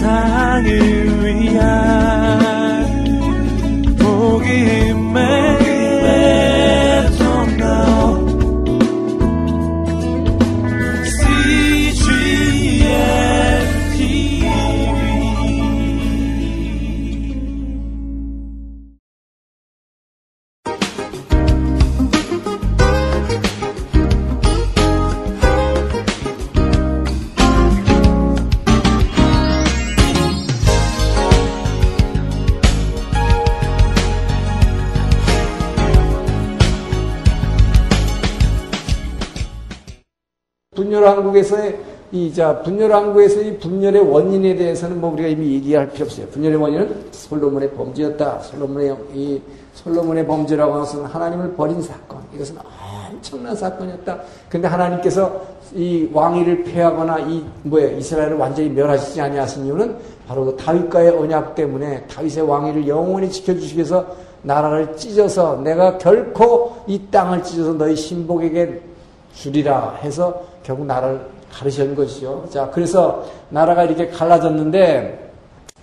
세상을 위한 이자 분열왕국에서의 분열의 원인에 대해서는 뭐 우리가 이미 얘기할 필요 없어요. 분열의 원인은 솔로몬의 범죄였다. 솔로몬의 이 솔로몬의 범죄라고 하는 것은 하나님을 버린 사건. 이것은 엄청난 사건이었다. 근데 하나님께서 이 왕위를 폐하거나 이 뭐야 이스라엘을 완전히 멸하시지 아니하신 이유는 바로 그 다윗과의 언약 때문에 다윗의 왕위를 영원히 지켜주시기 위해서 나라를 찢어서 내가 결코 이 땅을 찢어서 너희 신복에게 주리라 해서 결국 나라를 가르치는 것이죠. 자, 그래서 나라가 이렇게 갈라졌는데,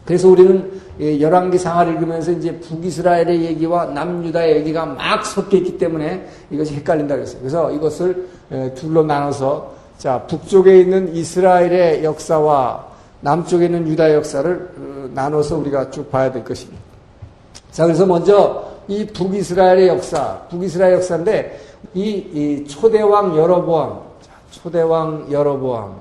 그래서 우리는 예, 열왕기 상하를 읽으면서 이제 북이스라엘의 얘기와 남유다의 얘기가 막 섞여 있기 때문에 이것이 헷갈린다 그랬어요. 그래서 이것을 예, 둘로 나눠서 자, 북쪽에 있는 이스라엘의 역사와 남쪽에 있는 유다의 역사를 어, 나눠서 우리가 쭉 봐야 될 것입니다. 자, 그래서 먼저 이 북이스라엘의 역사, 북이스라엘 역사인데 이, 이 초대왕 여로보암, 초대왕 여로보암.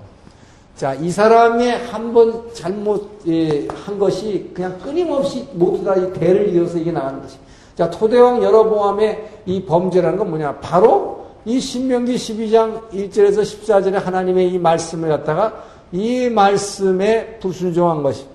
자, 이 사람이 한번 잘못 예, 한 것이 그냥 끊임없이 모두 다 이 대를 이어서 이게 나가는 것이. 자, 초대왕 여로보암의 이 범죄라는 건 뭐냐? 바로 이 신명기 12장 1절에서 14절에 하나님의 이 말씀을 갖다가 이 말씀에 불순종한 것이.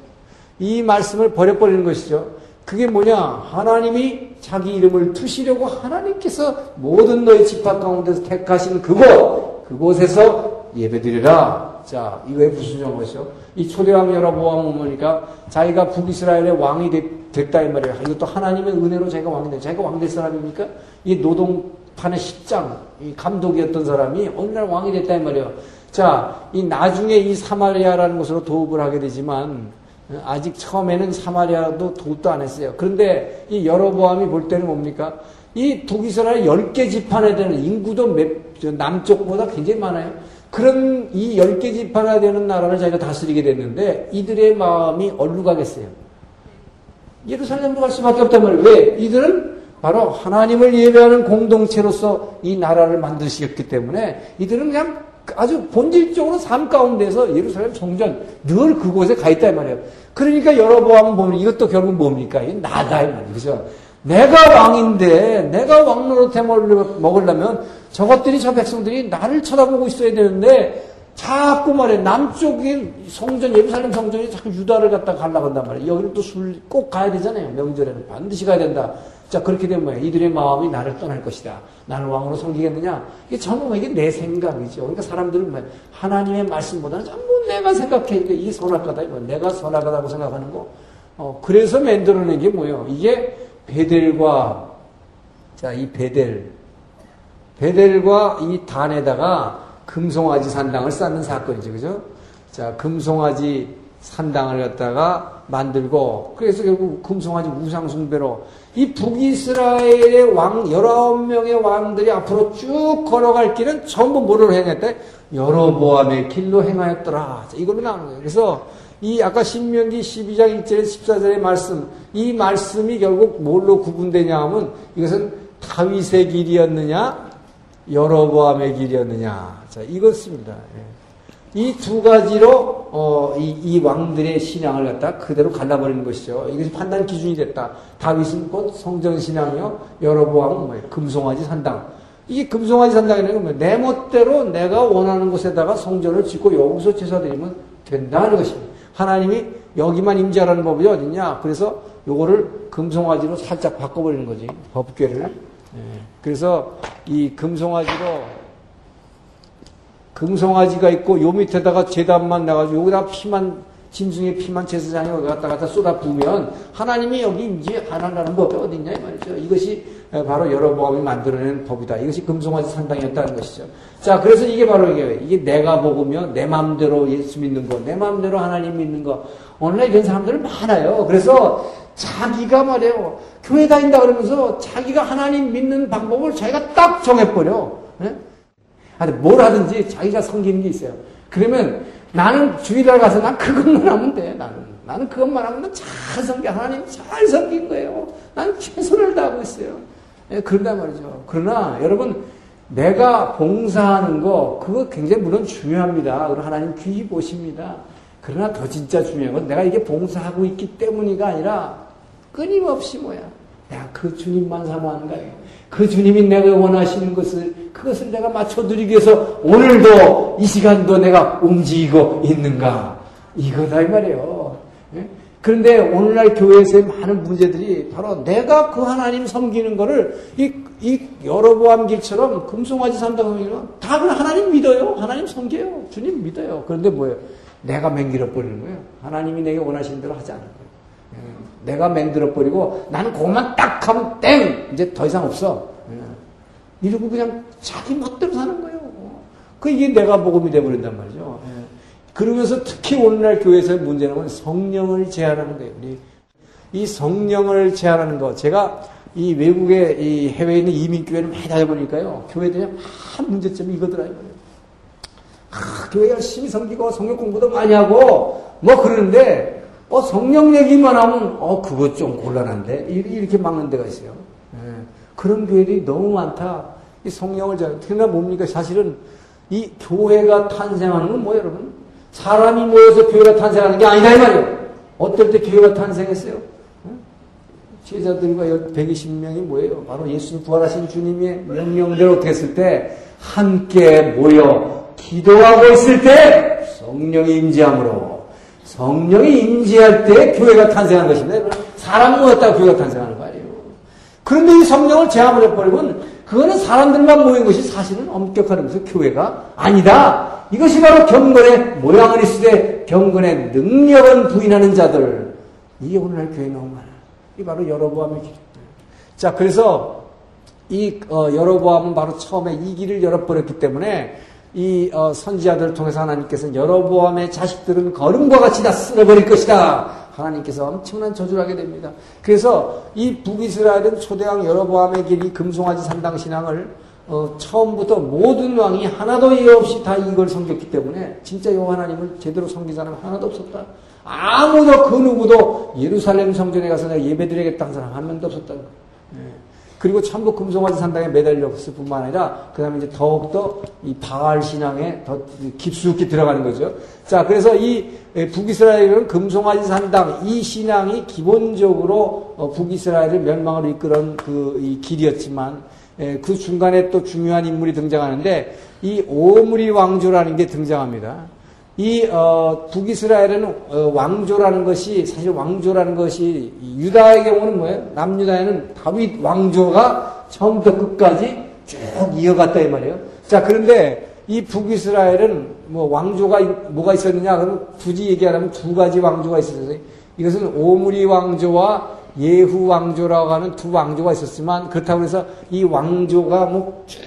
이 말씀을 버려버리는 것이죠. 그게 뭐냐? 하나님이 자기 이름을 투시려고 하나님께서 모든 너희 집합 가운데서 택하신 그곳, 그곳에서 예배드리라. 자, 이거에 무슨 정것이요? 이 초대왕 여러보암 보니까 자기가 북이스라엘의 왕이 됐 다 이 말이에요. 이것도 하나님의 은혜로 자기가 왕이 돼. 자기가 왕 될 사람입니까? 이 노동판의 십장, 이 감독이었던 사람이 어느 날 왕이 됐다 이 말이에요. 자, 이 나중에 이 사마리아라는 곳으로 도읍을 하게 되지만 아직 처음에는 사마리아도 도읍도 안 했어요. 그런데 이 여로보암이 볼 때는 뭡니까? 이 독이스라엘 10개 지판에 되는 인구도 몇, 남쪽보다 굉장히 많아요. 그런 이 10개 지판에 되는 나라를 자기가 다스리게 됐는데 이들의 마음이 얼루 가겠어요. 예루살렘으로 갈 수밖에 없단 말이에요. 왜? 이들은 바로 하나님을 예배하는 공동체로서 이 나라를 만드시겠기 때문에 이들은 그냥 아주 본질적으로 삶 가운데서 예루살렘 성전 늘 그곳에 가이 말이에요. 그러니까 여러보암 보면 이것도 결국 뭡니까? 나다 이 말이에요. 그죠? 내가 왕인데 내가 왕노릇해 먹으려면 저것들이 저 백성들이 나를 쳐다보고 있어야 되는데 자꾸 말해 남쪽인 성전 예루살렘 성전이 자꾸 유다를 갖다 한단 말이에요. 여기는 또 술 꼭 가야 되잖아요. 명절에는 반드시 가야 된다. 자, 그렇게 되면? 이들의 마음이 나를 떠날 것이다. 나를 왕으로 섬기겠느냐? 이게 전부 이게 내 생각이죠. 그러니까 사람들은 뭐 하나님의 말씀보다는 전부 내가 생각해. 그러니까 이게 선악과다. 이거. 내가 선악과다고 생각하는 거. 어, 그래서 만들어낸 게 뭐예요? 이게 베델과, 자, 이 베델. 베델과 이 단에다가 금송아지 산당을 쌓는 사건이죠. 그죠? 자, 금송아지 산당을 갖다가 만들고 그래서 결국 금송아지 우상 숭배로 이 북이스라엘의 왕 19명의 왕들이 앞으로 쭉 걸어갈 길은 전부 뭐로 행했다? 여러보암의 길로 행하였더라. 이걸로 나오는 거예요. 그래서 이 아까 신명기 12장 1절에 14절의 말씀 이 말씀이 결국 뭘로 구분되냐 하면 이것은 다윗의 길이었느냐 여러보암의 길이었느냐. 자, 이것입니다. 예. 이두 가지로 어, 이, 이, 왕들의 신앙을 갖다 그대로 갈라버리는 것이죠. 이것이 판단 기준이 됐다. 다윗은 곧 성전 신앙이요. 여러보암은 뭐예요? 금송아지 산당. 이게 금송아지 산당이라는 건내 멋대로 내가 원하는 곳에다가 성전을 짓고 여기서 제사 드리면 된다는 것입니다. 하나님이 여기만 임재하라는 법이 어딨냐? 그래서 요거를 금송아지로 살짝 바꿔버리는 거지. 법궤를. 네. 그래서 이 금송아지로 금송아지가 있고 요 밑에다가 재단만 나가지고 여기다 피만 짐승의 피만 제사장이 어디 갔다 갔다 쏟아 부으면 하나님이 여기 이제 하나라는 법이 어딨냐 이 말이죠. 이것이 바로 여러보암이 만들어낸 법이다. 이것이 금송아지 산당이었다는 것이죠. 자, 그래서 이게 바로 이게 이게 내가 복으며 내 마음대로 예수 믿는 거, 내 마음대로 하나님 믿는 거. 오늘날 이런 사람들 많아요. 그래서 자기가 말이에요. 교회 다닌다 그러면서 자기가 하나님 믿는 방법을 자기가 딱 정해버려. 네? 뭘 하든지 자기가 섬기는 게 있어요. 그러면 나는 주일날 가서 난 그것만 하면 돼. 나는 나는 그것만 하면 잘 섬겨 하나님 잘 섬긴 거예요. 나는 최선을 다하고 있어요. 예, 그런단 말이죠. 그러나 여러분 내가 봉사하는 거 그거 굉장히 물론 중요합니다. 그리고 하나님 귀히 보십니다. 그러나 더 진짜 중요한 건 내가 이게 봉사하고 있기 때문이가 아니라 끊임없이 뭐야. 내가 그 주님만 사모하는 거예요. 그 주님이 내가 원하시는 것을 그것을 내가 맞춰드리기 위해서 오늘도 이 시간도 내가 움직이고 있는가 이거다 이 말이에요. 예? 그런데 오늘날 교회에서의 많은 문제들이 바로 내가 그 하나님 섬기는 거를 이, 이 여러보암 길처럼 금송아지 산다고 다 하나님 믿어요. 하나님 섬겨요. 주님 믿어요. 그런데 뭐예요? 내가 맹길어 버리는 거예요. 하나님이 내게 원하시는 대로 하지 않는 거예요. 예. 내가 맹들어 버리고 나는 그것만 딱 하면 땡! 이제 더 이상 없어. 예. 이러고 그냥 자기 멋대로 사는 거예요. 그 이게 내가 복음이 돼버린단 말이죠. 예. 그러면서 특히 오늘날 교회에서의 문제는 성령을 제한하는 거예요. 우리 이 성령을 제한하는 거. 제가 이 외국에 이 해외에 있는 이민교회를 많이 다녀보니까요. 교회들이 한 문제점이 이거더라고요. 아, 교회 열심히 섬기고 성경 공부도 많이 하고 뭐 그러는데 어, 성령 얘기만 하면 어 그것 좀 곤란한데 이렇게 막는 데가 있어요. 예. 그런 교회들이 너무 많다. 이 성령을 잘 그러나 뭡니까 사실은 이 교회가 탄생하는 건뭐 여러분 사람이 모여서 교회가 탄생하는 게 아니다 이 말이에요. 어떨 때 교회가 탄생했어요? 예? 제자들과 120명이 뭐예요? 바로 예수님 부활하신 주님의 명령대로 됐을 때 함께 모여 기도하고 있을 때 성령이 임재함으로 성령이 임재할 때 교회가 탄생한 것입니다. 사람 모였다가 교회가 탄생하는 거 아니에요. 그런데 이 성령을 제압을 해버리면 그거는 사람들만 모인 것이 사실은 의미에서 교회가 아니다. 이것이 바로 경건의 모양을 있으되 경건의 능력은 부인하는 자들. 이게 오늘날 교회 너무 많아. 이 바로 여러보암의 길입니다. 자, 그래서 이 어, 여러보암은 바로 처음에 이 길을 열어버렸기 때문에 이 어, 선지자들을 통해서 하나님께서는 여러보암의 자식들은 거름과 같이 다 쓸어버릴 것이다. 하나님께서 엄청난 저주를 하게 됩니다. 그래서 이 북이스라엘은 초대왕 여러보암의 길이 금송아지 산당 신앙을 어, 처음부터 모든 왕이 하나도 예외 없이 다 이걸 섬겼기 때문에 진짜 요 하나님을 제대로 섬긴 사람 하나도 없었다. 아무도 그 누구도 예루살렘 성전에 가서 내가 예배드리겠다는 사람 한 명도 없었다는 거예요. 그리고 참고 금송아지 산당에 매달렸을 뿐만 아니라 그 다음에 이제 더욱더 이 바알 신앙에 더 깊숙이 들어가는 거죠. 자, 그래서 이 북이스라엘은 금송아지 산당 이 신앙이 기본적으로 어, 북이스라엘을 멸망을 이끌은 그 길이었지만 그 중간에 또 중요한 인물이 등장하는데 이 오므리 왕조라는 게 등장합니다. 이 어, 북이스라엘은 어, 왕조라는 것이 사실 왕조라는 것이 유다의 경우는 뭐예요? 남유다에는 다윗 왕조가 처음부터 끝까지 쭉 이어갔다 이 말이에요. 자 그런데 이 북이스라엘은 뭐 왕조가 뭐가 있었느냐? 그러면 굳이 얘기하자면 두 가지 왕조가 있었어요. 이것은 오므리 왕조와 예후 왕조라고 하는 두 왕조가 있었지만 그렇다고 해서 이 왕조가 뭐 쭉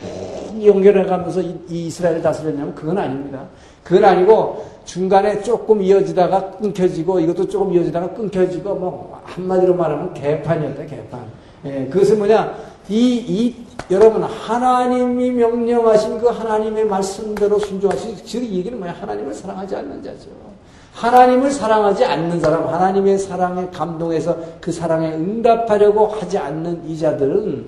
연결해 가면서 이, 이 이스라엘을 다스렸냐면 그건 아닙니다. 그건 아니고 중간에 조금 이어지다가 끊겨지고 이것도 조금 이어지다가 끊겨지고 뭐 한마디로 말하면 개판이었다 개판. 예, 그것은 뭐냐 이, 이 여러분 하나님이 명령하신 그 하나님의 말씀대로 순종하신 즉 얘기는 뭐야 하나님을 사랑하지 않는 자죠. 하나님을 사랑하지 않는 사람, 하나님의 사랑에 감동해서 그 사랑에 응답하려고 하지 않는 이자들은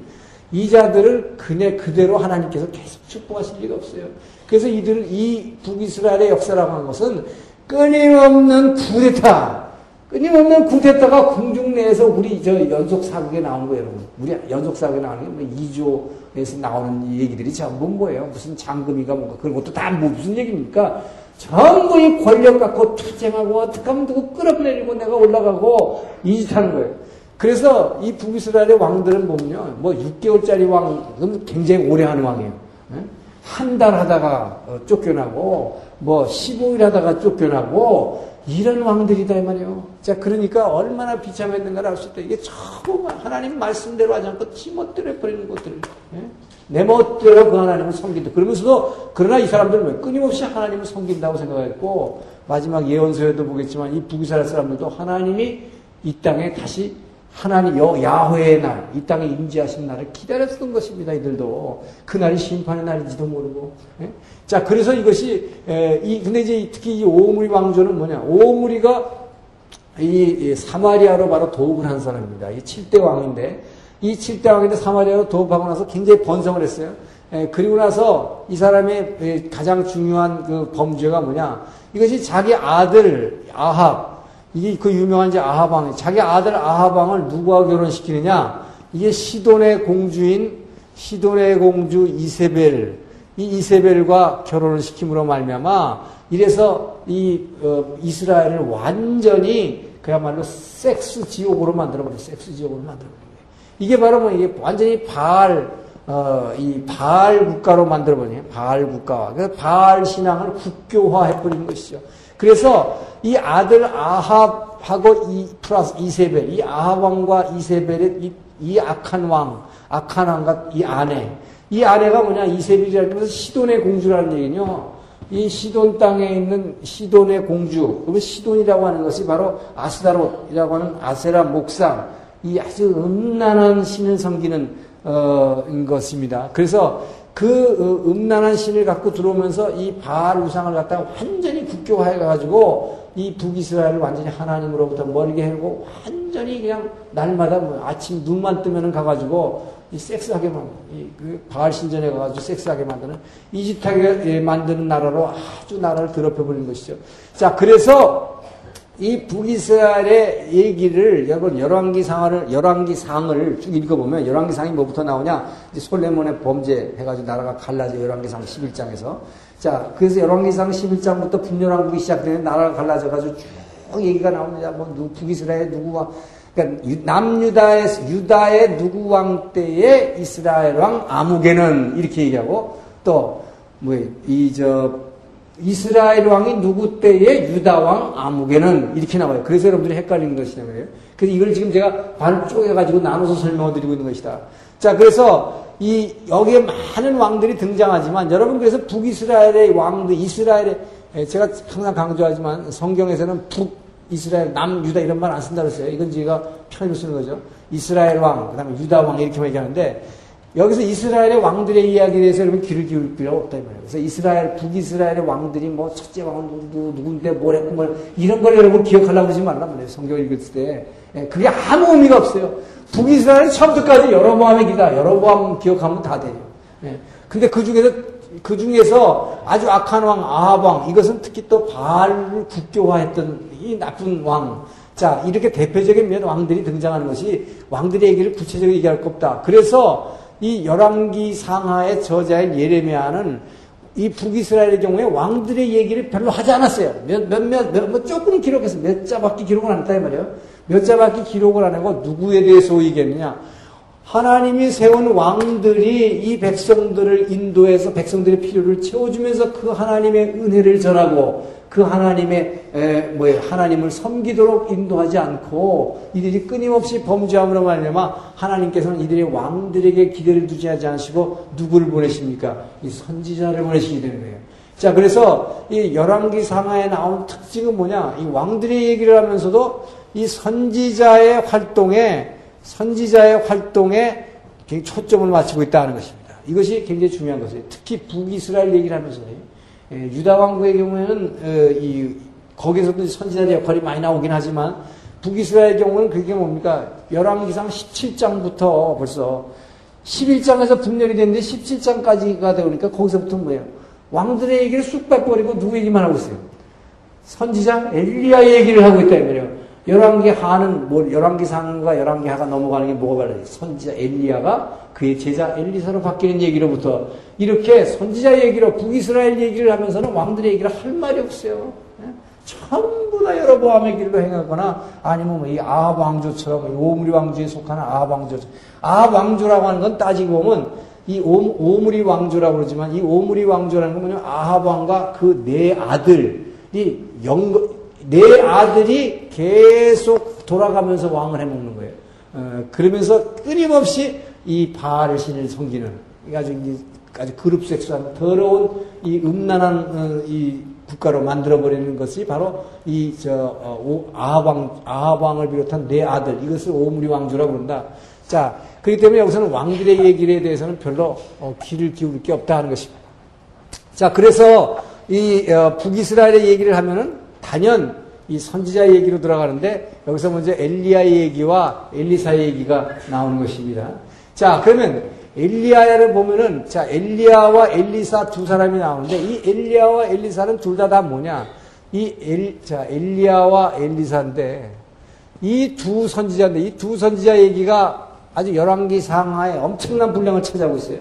이자들을 그네 그대로 하나님께서 계속 축복하실 리가 없어요. 그래서 이들, 이 북이스라엘의 역사라고 하는 것은 끊임없는 구데타, 끊임없는 구데타가 궁중 내에서 우리 저 연속 사극에 나오는 거예요, 여러분. 우리 연속 사극에 나오는 게뭐 2조에서 나오는 얘기들이 전부 뭐예요? 무슨 장금이가 뭔가 그런 것도 다뭐 무슨 얘기입니까? 전부 이 권력 갖고 투쟁하고 어떻게 하면 누구 끌어내리고 내가 올라가고 이 짓 하는 거예요. 그래서 이 북이스라엘의 왕들은 보면요, 뭐 6개월짜리 왕, 그럼 굉장히 오래 하는 왕이에요. 네? 한달 하다가 어, 쫓겨나고 뭐 15일 하다가 쫓겨나고 이런 왕들이다 이 말이에요. 자 그러니까 얼마나 비참했는가를 알 수 있다. 이게 전부 하나님 말씀대로 하지 않고 지멋대로 해버리는 것들. 예? 내 멋대로 그 하나님을 섬긴다. 그러면서도 그러나 이 사람들은 왜 끊임없이 하나님을 섬긴다고 생각했고 마지막 예언서에도 보겠지만 이 북이스라엘 사람들도 하나님이 이 땅에 다시 하나님 여 야훼의 날, 이 땅에 임재하신 날을 기다렸던 것입니다. 이들도 그 날이 심판의 날인지도 모르고. 예? 자, 그래서 이것이 에, 이 근데 이제 특히 이 오므리 왕조는 뭐냐? 오므리가 이, 이 사마리아로 바로 도읍을 한 사람입니다. 이 7대 왕인데 이 7대 왕인데 사마리아로 도읍하고 나서 굉장히 번성을 했어요. 에, 그리고 나서 이 사람의 에, 가장 중요한 그 범죄가 뭐냐? 이것이 자기 아들 아합 이게 그 유명한 이제 아하방, 자기 아들 아하방을 누구와 결혼시키느냐? 이게 시돈의 공주인 시돈의 공주 이세벨, 이 이세벨과 결혼을 시킴으로 말미암아 이래서 이 어, 이스라엘을 완전히 그야말로 섹스 지옥으로 만들어버려, 섹스 지옥으로 만들어버린 거예요. 이게 바로 뭐 이게 완전히 바알 어, 이 바알 국가로 만들어버린 바알 국가와 그래서 바알 신앙을 국교화해버린 것이죠. 그래서 이 아들 아합하고 이 플러스 이세벨, 이 아합 왕과 이세벨의 이, 이 악한 왕, 악한 왕과 이 아내, 이 아내가 뭐냐 이세벨이라는 것은 시돈의 공주라는 얘기는요. 이 시돈 땅에 있는 시돈의 공주, 그러면 시돈이라고 하는 것이 바로 아스다롯이라고 하는 아세라 목상, 이 아주 음란한 신을 섬기는 어, 것입니다. 그래서 그 어, 음란한 신을 갖고 들어오면서 이 바알 우상을 갖다가 완전히 국교화해 가지고 이 북이스라엘을 완전히 하나님으로부터 멀게 해고 완전히 그냥 날마다 뭐 아침 눈만 뜨면은 가가지고 이 섹스하게 만, 이그 바알 신전에 가가지고 섹스하게 만드는 이집트하게 만드는 나라로 아주 나라를 더럽혀 버린 것이죠. 자, 그래서 이 북이스라엘의 얘기를 여러분 열왕기 상을 열왕기 상을 쭉 읽어보면 열왕기 상이 뭐부터 나오냐? 솔레몬의 범죄 해가지고 나라가 갈라져 열왕기 상 11장에서 자 그래서 열왕기 상 11장부터 분열왕국이 시작되는 나라가 갈라져가지고 쭉 얘기가 나옵니다. 뭐 북이스라엘 누구와 그러니까 남유다의 유다의 누구 왕 때에 이스라엘 왕 아무개는 이렇게 얘기하고 또 뭐 이 저 이스라엘 왕이 누구 때에 유다 왕 아무개는 이렇게 나와요. 그래서 여러분들이 헷갈리는 것이냐 말이에요. 그래서 이걸 지금 제가 반 쪼개가지고 나눠서 설명을 드리고 있는 것이다. 자, 그래서 이, 여기에 많은 왕들이 등장하지만 여러분 그래서 북이스라엘의 왕들, 이스라엘의, 제가 항상 강조하지만 성경에서는 북, 이스라엘, 남, 유다 이런 말 안 쓴다 그랬어요. 이건 제가 편의로 쓰는 거죠. 이스라엘 왕, 그 다음에 유다 왕 이렇게만 얘기하는데 여기서 이스라엘의 왕들의 이야기에 대해서 여러분 귀를 기울 필요가 없다 이 말이에요. 그래서 이스라엘 북이스라엘의 왕들이 뭐 첫째 왕은 누구 누군데 뭘 했고 뭐 이런 걸 여러분 기억하려고 그러지 말란 말이에요. 성경 읽을 때 예, 그게 아무 의미가 없어요. 북이스라엘은 처음부터까지 여러보암의 기다. 여러보암 기억하면 다 돼요. 예. 근데 그 중에서 그 중에서 아주 악한 왕 아합 왕 이것은 특히 또 바알을 국교화했던 이 나쁜 왕. 자 이렇게 대표적인 몇 왕들이 등장하는 것이 왕들의 얘기를 구체적으로 얘기할 것 없다. 그래서 이 열왕기 상하의 저자인 예레미야는 이 북이스라엘의 경우에 왕들의 얘기를 별로 하지 않았어요. 몇, 몇, 몇, 몇, 뭐 조금 기록해서 몇 자밖에 기록을 안 했다, 이 말이에요. 몇 자밖에 기록을 안 하고 누구에 대해서 얘기했느냐. 하나님이 세운 왕들이 이 백성들을 인도해서 백성들의 필요를 채워주면서 그 하나님의 은혜를 전하고 그 하나님의 에, 뭐 하나님을 섬기도록 인도하지 않고 이들이 끊임없이 범죄함으로 말미암아 하나님께서는 이들의 왕들에게 기대를 두지 않으시고 누구를 보내십니까? 이 선지자를 보내시게 되는 거예요. 자, 그래서 이 열왕기 상하에 나온 특징은 뭐냐? 이 왕들의 얘기를 하면서도 이 선지자의 활동에 선지자의 활동에 초점을 맞추고 있다는 것입니다. 이것이 굉장히 중요한 것이에요. 특히 북이스라엘 얘기를 하면서요. 예, 유다 왕국의 경우에는 어, 이 거기서도 선지자의 역할이 많이 나오긴 하지만 북이스라엘 경우는 그게 뭡니까? 열왕기상 17장부터 벌써 11장에서 분열이 됐는데 17장까지가 되니까 거기서부터 뭐예요? 왕들의 얘기를 쑥 빼버리고 누구 얘기만 하고 있어요? 선지자 엘리야 얘기를 하고 있다 이거예요. 열왕기 하는 뭐 열왕기상과 열왕기 하가 넘어가는 게 뭐가 말이에요? 선지자 엘리야가 그의 제자 엘리사로 바뀌는 얘기로부터 이렇게 선지자 얘기로 북이스라엘 얘기를 하면서는 왕들의 얘기를 할 말이 없어요. 예? 전부 다 여러보암의 길로 행하거나 아니면 뭐 이 아합 왕조처럼 오므리 왕조에 속하는 아합 왕조. 아합 왕조라고 하는 건 따지고 보면 이 오, 무리 왕조라고 그러지만 이 오무리 왕조라는 건 뭐냐면 아합 왕과 그 네 아들이 영, 네 아들이 계속 돌아가면서 왕을 해먹는 거예요. 어, 그러면서 끊임없이 이 바알 신을 섬기는 아주 아주 그룹 섹스한 더러운 이 음란한 어, 이 국가로 만들어 버리는 것이 바로 이저 어, 아합왕 아합왕을 비롯한 네 아들 이것을 오므리 왕조라고 그런다. 자 그렇기 때문에 여기서는 왕들의 얘기에 대해서는 별로 어, 귀를 기울일 게 없다 하는 것입니다. 자 그래서 이 어, 북이스라엘의 얘기를 하면은 단연 이 선지자 얘기로 들어가는데 여기서 먼저 엘리야의 얘기와 엘리사의 얘기가 나오는 것입니다. 자, 그러면 엘리야를 보면은 자, 엘리야와 엘리사 두 사람이 나오는데 이 엘리야와 엘리사는 둘 다다 뭐냐? 이 엘, 자, 엘리야와 엘리사인데 이 두 선지자인데 이 두 선지자 얘기가 아주 열왕기 상하에 엄청난 분량을 차지하고 있어요.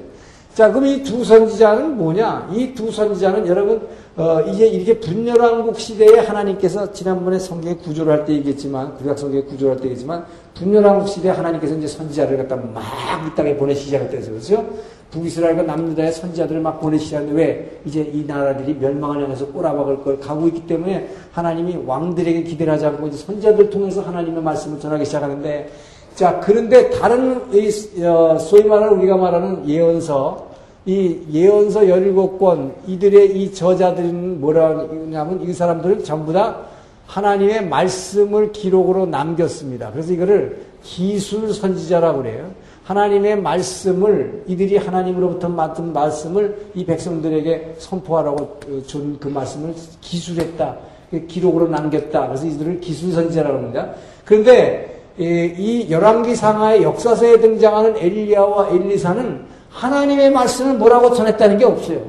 자, 그럼 이 두 선지자는 뭐냐? 이 두 선지자는 여러분 어, 이제 이렇게 분열왕국 시대에 하나님께서 지난번에 성경의 구조를 할 때 얘기했지만, 구약 성경의 구조를 할 때 얘기했지만, 분열왕국 시대에 하나님께서 이제 선지자를 갖다 막 이 땅에 보내시기 시작했다 해서 그렇죠? 북이스라엘과 남유다의 선지자들을 막 보내시기 시작했는데 왜? 이제 이 나라들이 멸망을 향해서 꼬라박을 걸 가고 있기 때문에 하나님이 왕들에게 기대를 하지 않고 이제 선지자들 통해서 하나님의 말씀을 전하기 시작하는데 자, 그런데 다른 이, 어, 소위 말하는 우리가 말하는 예언서 이 예언서 17권 이들의 이 저자들은 뭐라 하냐면 이 사람들은 전부 다 하나님의 말씀을 기록으로 남겼습니다. 그래서 이거를 기술 선지자라고 그래요. 하나님의 말씀을 이들이 하나님으로부터 맡은 말씀을 이 백성들에게 선포하라고 준 그 말씀을 기술했다. 기록으로 남겼다. 그래서 이들을 기술 선지자라고 합니다. 그런데 이 열왕기 상하의 역사서에 등장하는 엘리야와 엘리사는 하나님의 말씀을 뭐라고 전했다는 게 없어요.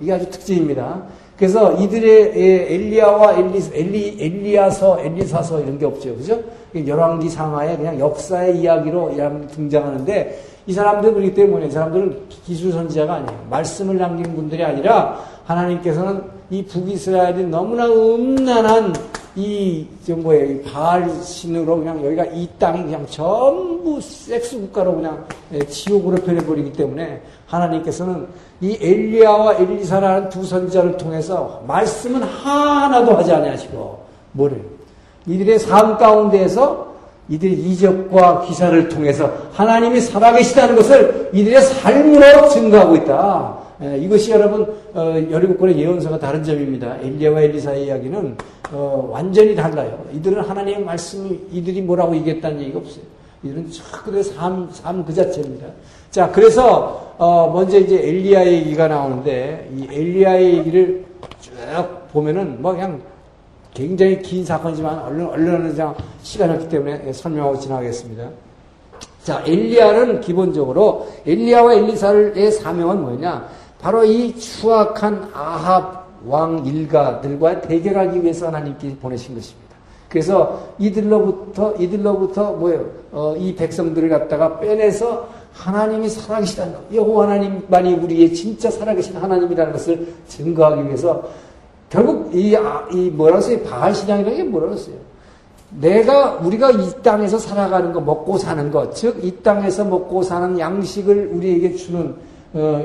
이게 아주 특징입니다. 그래서 이들의 엘리야와 엘리, 엘리, 엘리야서, 엘리사서 이런 게 없죠. 그죠? 열왕기 상하에 그냥 역사의 이야기로 등장하는데 이 사람들은 그렇기 때문에 이 사람들은 기술 선지자가 아니에요. 말씀을 남긴 분들이 아니라 하나님께서는 이 북이스라엘이 너무나 음란한 이, 저, 뭐예요, 이 바알 신으로 그냥 여기가 이 땅이 그냥 전부 섹스 국가로 그냥 예, 지옥으로 변해버리기 때문에 하나님께서는 이 엘리야와 엘리사라는 두 선지자를 통해서 말씀은 하나도 하지 아니하시고 뭐를 이들의 삶 가운데에서 이들의 이적과 기사를 통해서 하나님이 살아계시다는 것을 이들의 삶으로 증거하고 있다. 예, 이것이 여러분 어, 17권의 예언서가 다른 점입니다. 엘리야와 엘리사의 이야기는 어, 완전히 달라요. 이들은 하나님의 말씀이 이들이 뭐라고 얘기했다는 얘기가 없어요. 이들은 그들의 삶, 삶 그 자체입니다. 자, 그래서 어, 먼저 이제 엘리야의 얘기가 나오는데 이 엘리야의 얘기를 쭉 보면은 뭐 그냥 굉장히 긴 사건이지만 얼른 얼른 그냥 시간이 없기 때문에 설명하고 지나가겠습니다. 자, 엘리야는 기본적으로 엘리야와 엘리사의 사명은 뭐냐? 바로 이 추악한 아합 왕 일가들과 대결하기 위해서 하나님께 보내신 것입니다. 그래서 이들로부터 이들로부터 뭐예요? 어, 이 백성들을 갖다가 빼내서 하나님이 살아계시다는 것, 여호와 하나님만이 우리의 진짜 살아계신 하나님이라는 것을 증거하기 위해서 결국 이, 아, 이 뭐라고 써요? 바알 신앙이라는 게 뭐라고 써요? 내가 우리가 이 땅에서 살아가는 거 먹고 사는 것, 즉 이 땅에서 먹고 사는 양식을 우리에게 주는 어,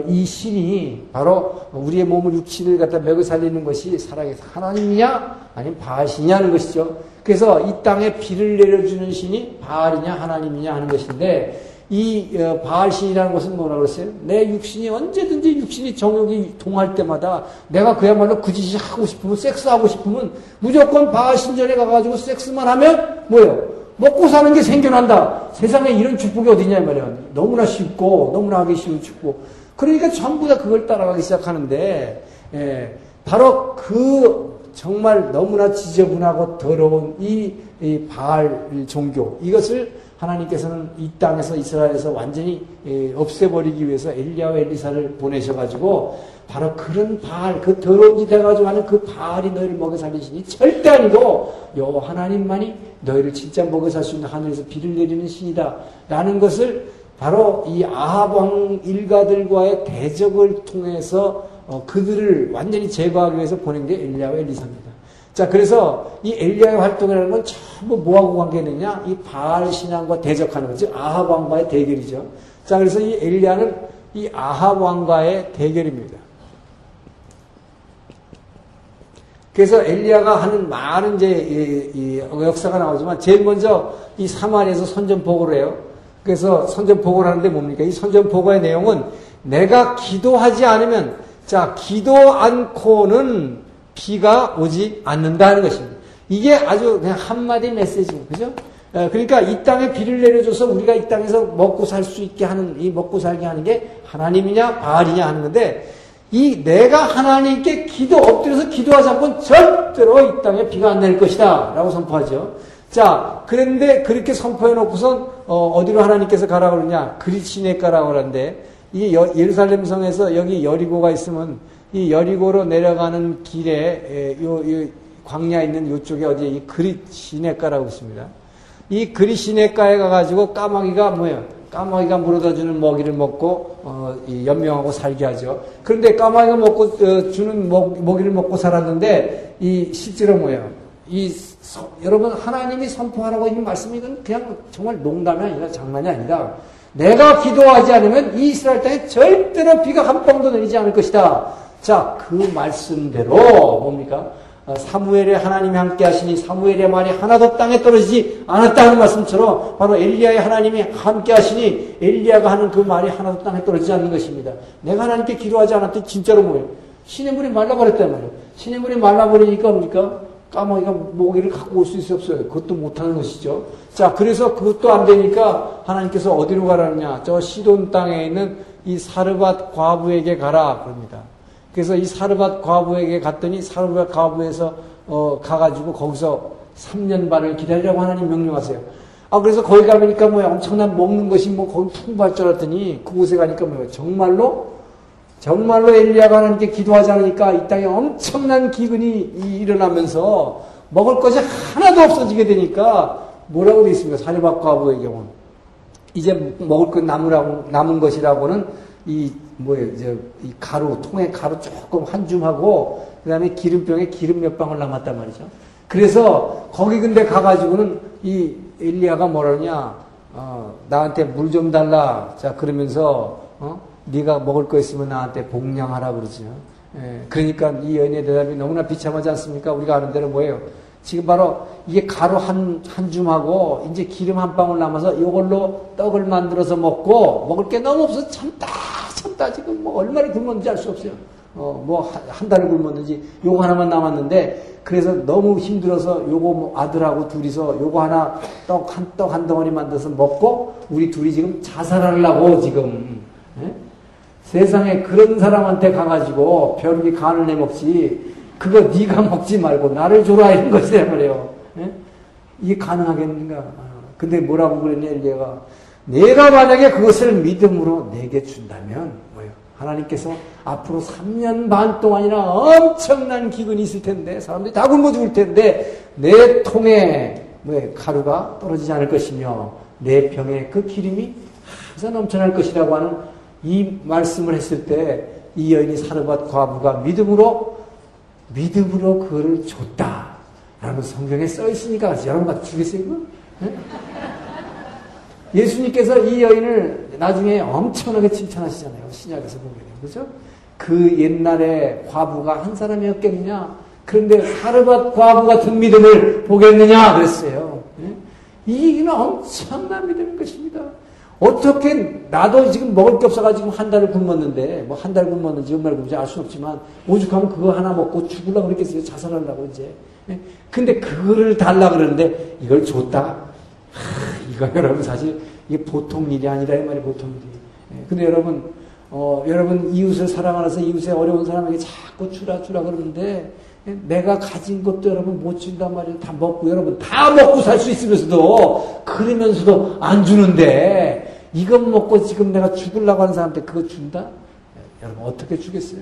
이 신이 바로 우리의 몸을 육신을 갖다 먹여 살리는 것이 살아계신 하나님이냐 아니면 바알신이냐는 것이죠. 그래서 이 땅에 비를 내려주는 신이 바알이냐 하나님이냐 하는 것인데 이 어, 바알신이라는 것은 뭐라 그랬어요? 내 육신이 언제든지 육신이 정욕이 동할 때마다 내가 그야말로 그 짓이 하고 싶으면 섹스하고 싶으면 무조건 바알신전에 가가지고 섹스만 하면 뭐예요? 먹고 사는 게 생겨난다. 세상에 이런 축복이 어디냐 말이야. 너무나 쉽고 너무나 하기 쉬운 축복. 그러니까 전부 다 그걸 따라가기 시작하는데 예, 바로 그 정말 너무나 지저분하고 더러운 이, 이 바알 종교 이것을 하나님께서는 이 땅에서 이스라엘에서 완전히 예, 없애버리기 위해서 엘리야와 엘리사를 보내셔가지고 바로 그런 바알 그 더러운 짓 해가지고 하는 그 바알이 너희를 먹여 살리시니 절대 아니고 여 하나님만이 너희를 진짜 먹여 살 수 있는 하늘에서 비를 내리는 신이다 라는 것을 바로 이 아합왕 일가들과의 대적을 통해서 어, 그들을 완전히 제거하기 위해서 보낸 게 엘리야와 엘리사입니다. 자, 그래서 이 엘리야의 활동이라는 건 전부 뭐하고 관계되냐? 이 바알 신앙과 대적하는 거죠. 아합 왕과의 대결이죠. 자, 그래서 이 엘리야는 이 아합 왕과의 대결입니다. 그래서 엘리야가 하는 많은 이제 이, 이 역사가 나오지만 제일 먼저 이 사마리에서 선전포고를 해요. 그래서 선전포고를 하는데 뭡니까? 이 선전포고의 내용은 내가 기도하지 않으면 자 기도 않고는 비가 오지 않는다는 것입니다. 이게 아주 그냥 한마디 메시지입니다. 그죠? 그러니까 이 땅에 비를 내려줘서 우리가 이 땅에서 먹고 살 수 있게 하는 이 먹고 살게 하는 게 하나님이냐 바알이냐 하는 건데 이 내가 하나님께 기도 엎드려서 기도하지 않고는 절대로 이 땅에 비가 안 내릴 것이다. 라고 선포하죠. 자, 그런데 그렇게 선포해 놓고선 어, 디로 하나님께서 가라고 그러냐? 그리시네 가라고 그러는데 이 여, 예루살렘 성에서 여기 여리고가 있으면 이 여리고로 내려가는 길에 요, 요 광야 있는 요쪽에 어디에 이 그리시네가라고 있습니다. 이 그리시네가에 가가지고 까마귀가 뭐예요? 까마귀가 물어다 주는 먹이를 먹고 어, 연명하고 살게 하죠. 그런데 까마귀가 먹고 어, 주는 먹, 먹이를 먹고 살았는데 이 실제로 뭐예요? 이 서, 여러분 하나님이 선포하라고 있는 말씀이 건 그냥 정말 농담이 아니라 장난이 아니다. 내가 기도하지 않으면 이 이스라엘 땅에 절대로 비가 한 방도 내리지 않을 것이다. 자, 그 말씀대로 뭡니까? 어, 사무엘의 하나님이 함께 하시니 사무엘의 말이 하나도 땅에 떨어지지 않았다는 말씀처럼 바로 엘리야의 하나님이 함께 하시니 엘리야가 하는 그 말이 하나도 땅에 떨어지지 않는 것입니다. 내가 하나님께 기도하지 않았더니 진짜로 뭐예요? 신의 물이 말라버렸단 말이에요. 신의 물이 말라버리니까 뭡니까? 까마귀가 모기를 갖고 올 수 있어 없어요. 그것도 못하는 것이죠. 자, 그래서 그것도 안 되니까 하나님께서 어디로 가라느냐? 저 시돈 땅에 있는 이 사르밧 과부에게 가라 그럽니다. 그래서 이 사르밧 과부에게 갔더니 사르밧 과부에서 어, 가가지고 거기서 3년 반을 기다리라고 하나님 명령하세요. 아 그래서 거기 가보니까 뭐야 엄청난 먹는 것이 뭐 거기 풍부할 줄 알았더니 그곳에 가니까 뭐야 정말로 정말로 엘리야가 하나님께 기도하지 않으니까 이 땅에 엄청난 기근이 일어나면서 먹을 것이 하나도 없어지게 되니까 뭐라고 되어 있습니까? 사르밧 과부의 경우는 이제 먹을 것 남으라고 남은 것이라고는 이 뭐예요? 이제 이 가루 통에 가루 조금 한 줌하고 그다음에 기름병에 기름 몇 방울 남았단 말이죠. 그래서 거기 근데 가가지고는 이 엘리야가 뭐라냐? 어, 나한테 물 좀 달라. 자 그러면서 어? 네가 먹을 거 있으면 나한테 복량하라 그러죠. 예, 그러니까 이 연의 대답이 너무나 비참하지 않습니까? 우리가 아는 대로 뭐예요? 지금 바로 이게 가루 한, 한 줌하고 이제 기름 한 방울 남아서 이걸로 떡을 만들어서 먹고 먹을 게 너무 없어서 참 다 참다 지금 뭐 얼마나 굶었는지 알 수 없어요. 어, 뭐 한 달을 굶었는지 요거 하나만 남았는데 그래서 너무 힘들어서 요거 뭐 아들하고 둘이서 요거 하나 떡 한 떡한 덩어리 만들어서 먹고 우리 둘이 지금 자살하려고 지금 예? 세상에 그런 사람한테 가가지고 벼룩이 간을 내먹지 그거 네가 먹지 말고 나를 줘라 이런 것이란 말이에요. 예? 이게 가능하겠는가? 아, 근데 뭐라고 그랬냐 엘리야가 내가 만약에 그것을 믿음으로 내게 준다면 뭐예요? 하나님께서 앞으로 3년 반 동안이나 엄청난 기근이 있을 텐데 사람들이 다 굶어 죽을 텐데 내 통에 뭐 가루가 떨어지지 않을 것이며 내 병에 그 기름이 항상 넘쳐날 것이라고 하는 이 말씀을 했을 때 이 여인이 사르밧 과부가 믿음으로 믿음으로 그거를 줬다. 라는 성경에 써 있으니까 여러분 이거? 네? 예수님께서 이 여인을 나중에 엄청나게 칭찬하시잖아요. 신약에서 보게 되면. 그죠? 그 옛날에 과부가 한 사람이었겠느냐? 그런데 사르밧 과부 같은 믿음을 보겠느냐? 그랬어요. 네? 이는 엄청난 믿음인 것입니다. 어떻게 나도 지금 먹을 게 없어가지고 한 달을 굶었는데 뭐 한 달 굶었는지 얼마나 굶는지 알수 없지만 오죽하면 그거 하나 먹고 죽으려고 그랬겠어요. 자살하려고 이제. 예? 근데 그거를 달라 그러는데 이걸 줬다. 하, 이거 여러분 사실 이게 보통 일이 아니라 이 말이 보통 일이. 예? 근데 여러분 어, 여러분 이웃을 사랑하면서 이웃의 어려운 사람에게 자꾸 주라 주라 그러는데 예? 내가 가진 것도 여러분 못 준단 말이에요. 다 먹고 여러분 다 먹고 살 수 있으면서도 그러면서도 안 주는데 이것 먹고 지금 내가 죽으려고 하는 사람한테 그거 준다? 여러분 어떻게 주겠어요?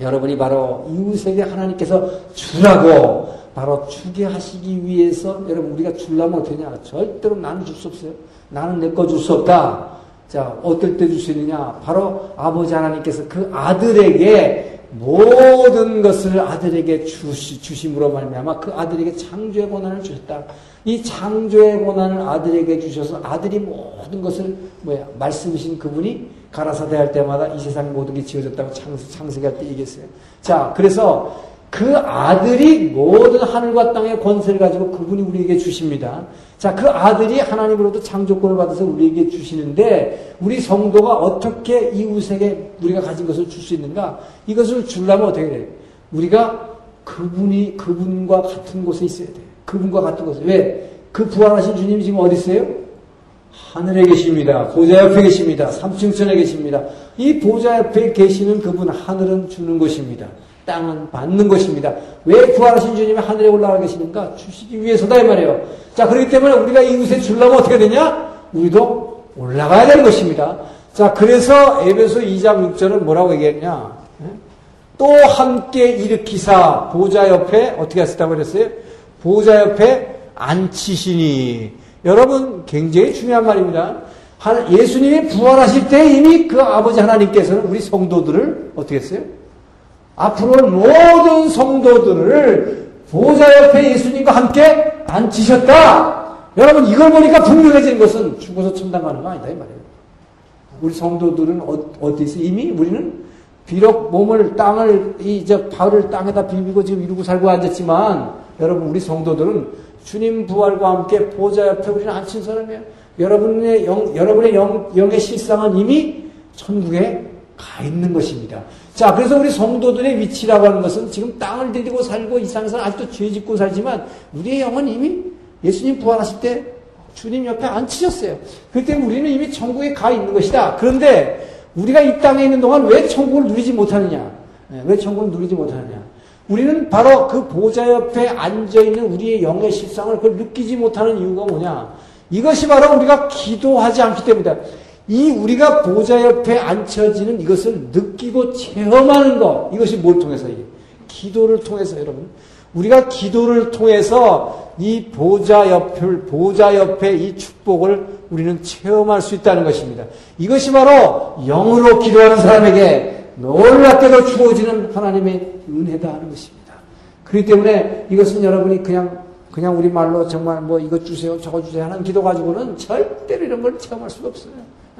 여러분이 바로 이웃에게 하나님께서 주라고 바로 주게 하시기 위해서 여러분 우리가 줄라면 어떠냐? 절대로 나는 줄 수 없어요. 나는 내 거 줄 수 없다. 자, 어떨 때 주시느냐? 바로 아버지 하나님께서 그 아들에게 모든 것을 아들에게 주시, 주심으로 말미암아 그 아들에게 창조의 권한을 주셨다. 이 창조의 권한을 아들에게 주셔서 아들이 모든 것을 뭐야 말씀이신 그분이 가라사대 할 때마다 이 세상 모든 게 지어졌다고 창세, 창세할 때 얘기했어요. 자, 그래서 그 아들이 모든 하늘과 땅의 권세를 가지고 그분이 우리에게 주십니다. 자, 그 아들이 하나님으로부터 창조권을 받아서 우리에게 주시는데 우리 성도가 어떻게 이웃에게 우리가 가진 것을 줄 수 있는가? 이것을 주려면 어떻게 돼요? 우리가 그분이 그분과 같은 곳에 있어야 돼요. 그분과 같은 곳에. 왜? 그 부활하신 주님이 지금 어디 있어요? 하늘에 계십니다. 보좌 옆에 계십니다. 삼층천에 계십니다. 이 보좌 옆에 계시는 그분 하늘은 주는 것입니다. 땅은 받는 것입니다. 왜 부활하신 주님이 하늘에 올라가 계시는가? 주시기 위해서다 이 말이에요. 자, 그렇기 때문에 우리가 이웃에 주려면 어떻게 되냐? 우리도 올라가야 되는 것입니다. 자, 그래서 에베소 2장 6절은 뭐라고 얘기했냐? 또 함께 일으키사 보좌 옆에 어떻게 하셨다고 그랬어요? 보좌 옆에 앉히시니 여러분 굉장히 중요한 말입니다. 예수님이 부활하실 때 이미 그 아버지 하나님께서는 우리 성도들을 어떻게 했어요? 앞으로 모든 성도들을 보좌 옆에 예수님과 함께 앉히셨다. 여러분 이걸 보니까 분명해지는 것은 죽어서 천당 가는 거 아니다 이 말이에요. 우리 성도들은 어, 디 있어? 이미 우리는 비록 몸을 땅을 이저 발을 땅에다 비비고 지금 이루고 살고 앉았지만 여러분 우리 성도들은 주님 부활과 함께 보좌 옆에 우리는 앉힌 사람이에요. 여러분의 영, 여러분의 영, 영의 실상은 이미 천국에 가 있는 것입니다. 자, 그래서 우리 성도들의 위치라고 하는 것은 지금 땅을 디디고 살고 이 땅에서 아직도 죄 짓고 살지만 우리의 영은 이미 예수님 부활하실 때 주님 옆에 앉히셨어요. 때문에 우리는 이미 천국에 가 있는 것이다. 그런데 우리가 이 땅에 있는 동안 왜 천국을 누리지 못하느냐? 네, 왜 천국을 누리지 못하느냐? 우리는 바로 그 보좌 옆에 앉아 있는 우리의 영의 실상을 그걸 느끼지 못하는 이유가 뭐냐? 이것이 바로 우리가 기도하지 않기 때문이다. 이 우리가 보좌 옆에 앉혀지는 이것을 느끼고 체험하는 것, 이것이 뭘 통해서? 기도를 통해서 여러분. 우리가 기도를 통해서 이 보좌 옆을, 보좌 옆에 이 축복을 우리는 체험할 수 있다는 것입니다. 이것이 바로 영으로 기도하는 사람에게 놀랍게도 주어지는 하나님의 은혜다 하는 것입니다. 그렇기 때문에 이것은 여러분이 그냥 그냥 우리 말로 정말 뭐 이것 주세요, 저거 주세요 하는 기도 가지고는 절대로 이런 걸 체험할 수가 없어요.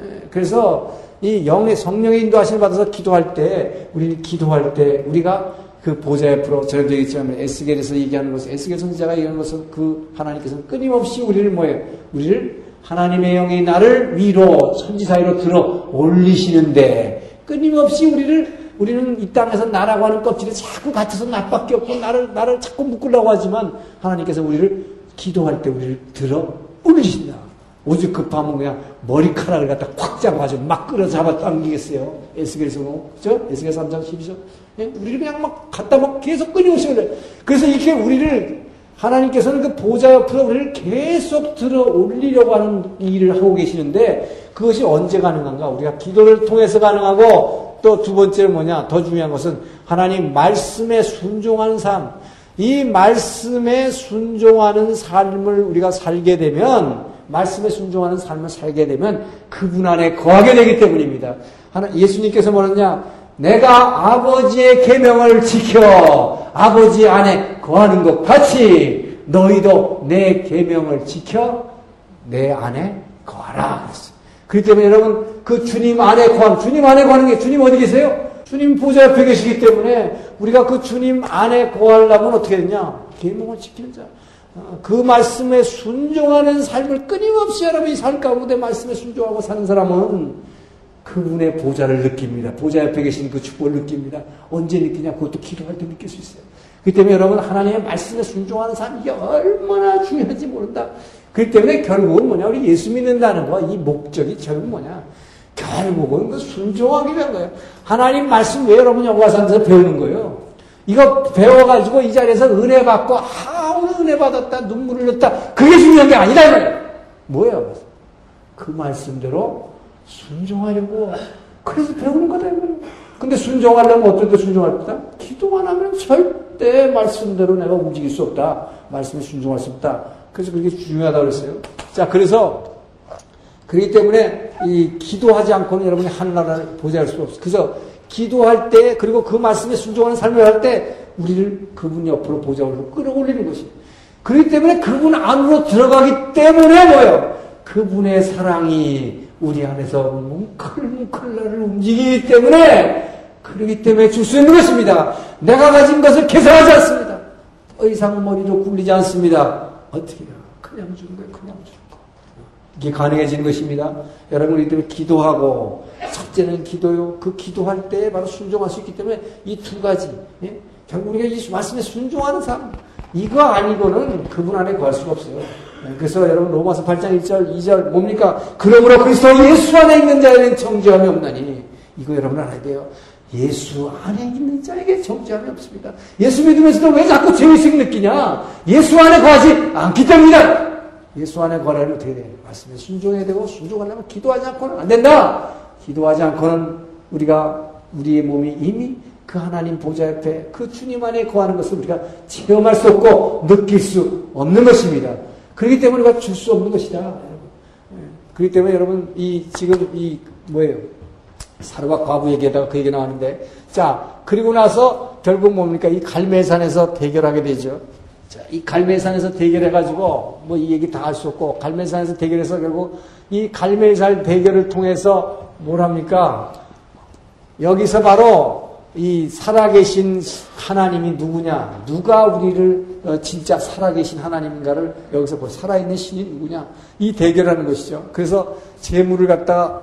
예, 그래서 이 영의 성령의 인도하심을 받아서 기도할 때 우리는 기도할 때 우리가 그 보좌 옆으로 전에도 얘기했지만 에스겔에서 얘기하는 것은 에스겔 선지자가 얘기하는 것은 그 하나님께서는 끊임없이 우리를 뭐예요? 우리를 하나님의 영이 나를 위로 천지 사이로 들어 올리시는데 끊임없이 우리를 우리는 이 땅에서 나라고 하는 껍질에 자꾸 갇혀서 나밖에 없고 나를 나를 자꾸 묶으려고 하지만 하나님께서 우리를 기도할 때 우리를 들어 올리신다. 오직 급하면 그냥 머리카락을 갖다 꽉 잡아가지고 막 끌어 잡아 당기겠어요. 에스겔에서 뭐, 그죠? 에스겔 3장 12절. 예? 우리를 그냥 막 갖다 막 계속 끊임없이 올려. 그래서 이렇게 우리를 하나님께서는 그 보좌 옆으로 우리를 계속 들어 올리려고 하는 일을 하고 계시는데 그것이 언제 가능한가? 우리가 기도를 통해서 가능하고 또 두 번째는 뭐냐? 더 중요한 것은 하나님 말씀에 순종하는 삶. 이 말씀에 순종하는 삶을 우리가 살게 되면 말씀에 순종하는 삶을 살게 되면 그분 안에 거하게 되기 때문입니다. 하나 예수님께서 뭐랬냐? 내가 아버지의 계명을 지켜 아버지 안에 거하는 것 같이 너희도 내 계명을 지켜 내 안에 거하라. 그렇기 때문에 여러분 그 주님 안에 거함, 주님 안에 거하는 게 주님 어디 계세요? 주님 보좌 옆에 계시기 때문에 우리가 그 주님 안에 거하려면 어떻게 되냐? 계명을 지키는 자. 어, 그 말씀에 순종하는 삶을 끊임없이 여러분이 삶 가운데 말씀에 순종하고 사는 사람은 그분의 보좌를 느낍니다. 보좌 옆에 계신 그 축복을 느낍니다. 언제 느끼냐? 그것도 기도할 때 느낄 수 있어요. 그렇기 때문에 여러분 하나님의 말씀에 순종하는 삶이 얼마나 중요한지 모른다. 그렇기 때문에 결국은 뭐냐? 우리 예수 믿는다는 거, 이 목적이 결국 뭐냐? 결국은 그 순종하기 위한 거예요. 하나님 말씀 왜 여러분 여기 와서 배우는 거예요? 이거 배워가지고 이 자리에서 은혜 받고, 아, 오늘 은혜 받았다, 눈물 흘렸다. 그게 중요한 게 아니다, 이 말이에요. 뭐예요? 그 말씀대로 순종하려고. 그래서 배우는 거다, 이 말이에요. 근데 순종하려면 어떨 때 순종할 거다? 기도만 하면 절대 말씀대로 내가 움직일 수 없다. 말씀에 순종할 수 없다. 그래서 그게 중요하다고 그랬어요. 자, 그래서, 그렇기 때문에 이 기도하지 않고는 여러분이 하나나라를 보좌할 수 없어요. 그래서 기도할 때 그리고 그 말씀에 순종하는 삶을 할 때 우리를 그분 옆으로 보좌로 끌어올리는 것입니다. 그렇기 때문에 그분 안으로 들어가기 때문에 뭐요? 그분의 사랑이 우리 안에서 뭉클뭉클 나를 움직이기 때문에 그러기 때문에 줄 수 있는 것입니다. 내가 가진 것을 계산하지 않습니다. 더 이상 머리로 굴리지 않습니다. 어떻게 해요? 그냥 주는 거예요. 그냥 주는 거. 이게 가능해진 것입니다. 여러분, 이들 기도하고, 첫째는 기도요. 그 기도할 때 바로 순종할 수 있기 때문에 이 두 가지. 예? 결국 우리가 이 말씀에 순종하는 삶. 이거 아니고는 그분 안에 구할 수가 없어요. 예, 그래서 여러분 로마서 8장 1절, 2절 뭡니까? 그러므로 그리스도 예수 안에 있는 자에는 정죄함이 없나니 이거 여러분 알아야 돼요. 예수 안에 있는 자에게 정죄함이 없습니다. 예수 믿으면서도 왜 자꾸 죄의식 느끼냐? 예수 안에 거하지 않기 때문이다. 예수 안에 거하려면 어떻게 돼? 말씀에 순종해야 되고 순종하려면 기도하지 않고는 안 된다. 기도하지 않고는 우리가 우리의 몸이 이미 그 하나님 보좌 옆에 그 주님 안에 거하는 것을 우리가 체험할 수 없고 느낄 수 없는 것입니다. 그렇기 때문에 우리가 줄 수 없는 것이다. 예. 그렇기 때문에 여러분 이 지금 이 뭐예요? 사르와 과부 얘기하다가 그 얘기 나왔는데 자 그리고 나서 결국 뭡니까 이 갈매산에서 대결하게 되죠. 자, 이 갈매산에서 대결해가지고 뭐 이 얘기 다 할 수 없고 갈매산에서 대결해서 결국 이 갈매산 대결을 통해서 뭘 합니까? 여기서 바로 이 살아계신 하나님이 누구냐? 누가 우리를 어, 진짜 살아계신 하나님인가를 여기서 볼 살아있는 신이 누구냐? 이 대결하는 것이죠. 그래서 재물을 갖다가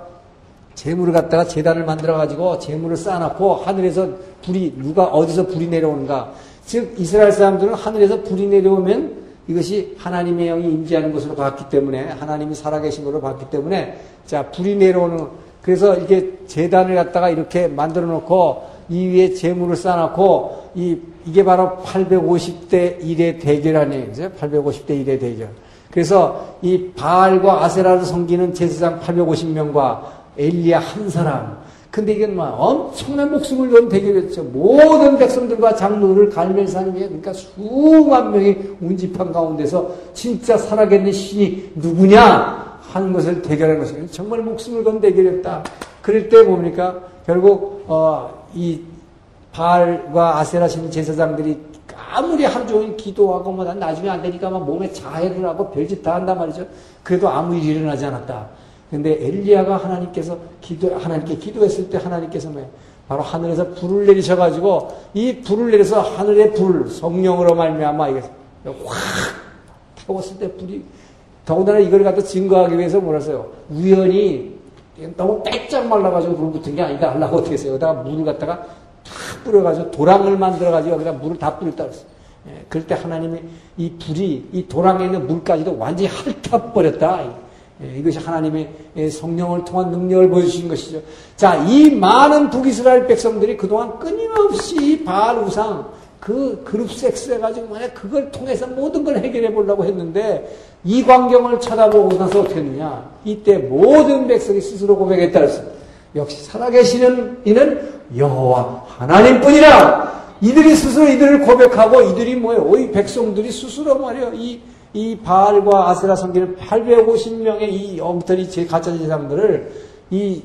재물을 갖다가 재단을 만들어 가지고 재물을 쌓아놓고 하늘에서 불이 누가 어디서 불이 내려오는가? 즉 이스라엘 사람들은 하늘에서 불이 내려오면 이것이 하나님의 영이 임재하는 것으로 봤기 때문에 하나님이 살아계신 것으로 봤기 때문에 자 불이 내려오는 그래서 이게 재단을 갖다가 이렇게 만들어 놓고 이 위에 재물을 쌓아놓고 이 이게 바로 850대 1의 대결 아니에요. 850대 1의 대결. 그래서 이 바알과 아세라를 섬기는 제사장 850명과 엘리야 한 사람. 근데 이게 뭐 엄청난 목숨을 건 대결이었죠. 모든 백성들과 장로를 갈멜산 위에 그러니까 수만 명이 운집한 가운데서 진짜 살아계는 신이 누구냐 하는 것을 대결한 것이에요. 정말 목숨을 건 대결이었다. 그럴 때 뭡니까? 결국 어, 이 바알과 아세라 신 제사장들이 아무리 하루 종일 기도하고 뭐난 나중에 안 되니까 막 몸에 자해를 하고 별짓 다 한단 말이죠. 그래도 아무 일이 일어나지 않았다. 근데 엘리야가 하나님께서 기도 하나님께 기도했을 때 하나님께서 뭐 바로 하늘에서 불을 내리셔가지고 이 불을 내려서 하늘의 불 성령으로 말미암아 이게 확 태웠을 때 불이 더군다나 이걸 갖다 증거하기 위해서 뭐라서요. 우연히 너무 빼짝 말라가지고 불 붙은 게 아니다 하려고 어떻게 했어요? 여기다가 물을 갖다가 다 뿌려가지고 도랑을 만들어가지고 여기다 물을 다 뿌렸다 그랬어요. 예, 그럴 때 하나님이 이 불이 이 도랑에 있는 물까지도 완전히 핥아버렸다. 예, 이것이 하나님의 예, 성령을 통한 능력을 보여주신 것이죠. 자, 이 많은 북이스라엘 백성들이 그동안 끊임없이 바알 우상, 그 그룹 섹스 해가지고 만약 그걸 통해서 모든 걸 해결해 보려고 했는데 이 광경을 쳐다보고 나서 어떻게 했느냐. 이때 모든 백성이 스스로 고백했다 그랬습니다. 역시 살아계시는 이는 여호와 하나님뿐이라. 이들이 스스로 이들을 고백하고 이들이 뭐예요? 이 백성들이 스스로 말이요. 이 이 바알과 아세라 섬기는 850명의 이 엉터리 제 가짜 제사장들을 이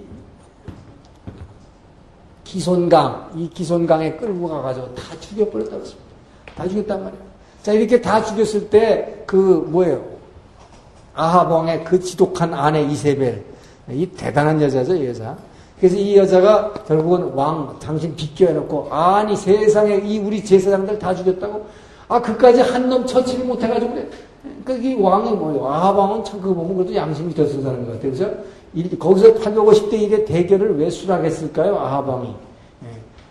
기손강, 이 기손강에 끌고 가가지고 다 죽여버렸다고 했습니다. 다 죽였단 말이에요. 자, 이렇게 다 죽였을 때, 그, 뭐예요? 아하봉의 그 지독한 아내 이세벨. 이 대단한 여자죠, 이 여자. 그래서 이 여자가 결국은 왕, 당신 비껴해놓고, 아니, 세상에 이 우리 제사장들 다 죽였다고? 아, 그까지 한 놈 처치를 못해가지고 그래. 그러니까 이 왕이 뭐예요? 아하방은 참 그거 보면 그래도 양심이 더 쓰는 것 같아요. 그래서 거기서 850대 1의 대결을 왜 수락했을까요? 아하방이. 예.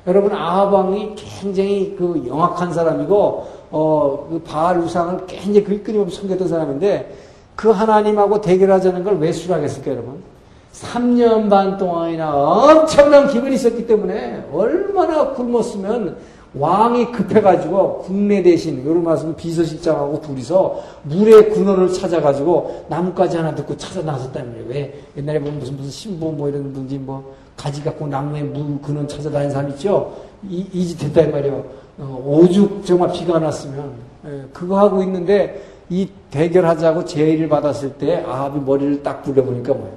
여러분, 아하방이 굉장히 그 영악한 사람이고, 어, 그 바알 우상을 굉장히 그 끊임없이 섬겼던 사람인데, 그 하나님하고 대결하자는 걸 왜 수락했을까요, 여러분? 3년 반 동안이나 엄청난 기분이 있었기 때문에 얼마나 굶었으면 왕이 급해가지고 국내 대신 요런 말씀 비서실장하고 둘이서 물의 근원을 찾아가지고 나뭇가지 하나 듣고 찾아 나섰다는 거예요. 왜 옛날에 보면 무슨 무슨 신부 뭐 이런 분지 뭐 가지 갖고 나무에 물 근원 찾아다니는 사람 있죠. 이, 이짓 했다 말이에요. 어, 오죽 정말 비가 났으면 예, 그거 하고 있는데 이 대결하자고 제의를 받았을 때 아합이 머리를 딱 굴려보니까 뭐예요.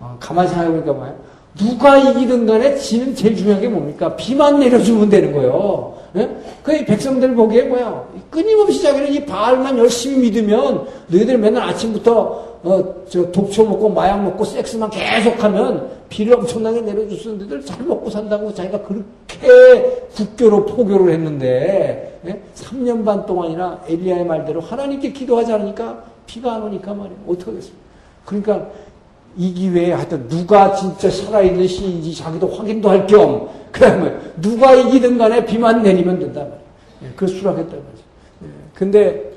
어, 가만히 생각해보니까 뭐예요. 누가 이기든 간에 지는 제일 중요한 게 뭡니까? 비만 내려주면 되는 거예요. 예? 그 백성들 보기에 뭐야? 끊임없이 자기는 이 바알만 열심히 믿으면 너희들 맨날 아침부터 어, 저 독초 먹고 마약 먹고 섹스만 계속하면 비를 엄청나게 내려줄 수 있는 데들 잘 먹고 산다고 자기가 그렇게 국교로 포교를 했는데 예? 3년 반 동안이나 엘리야의 말대로 하나님께 기도하지 않으니까 비가 안 오니까 말이에요. 어떻게 하겠습니까? 그러니까 이 기회에 하여튼 누가 진짜 살아있는 신인지 자기도 확인도 할 겸, 그 다음에 누가 이기든 간에 비만 내리면 된단 말이에요. 예, 그 수락했단 말이죠. 예, 근데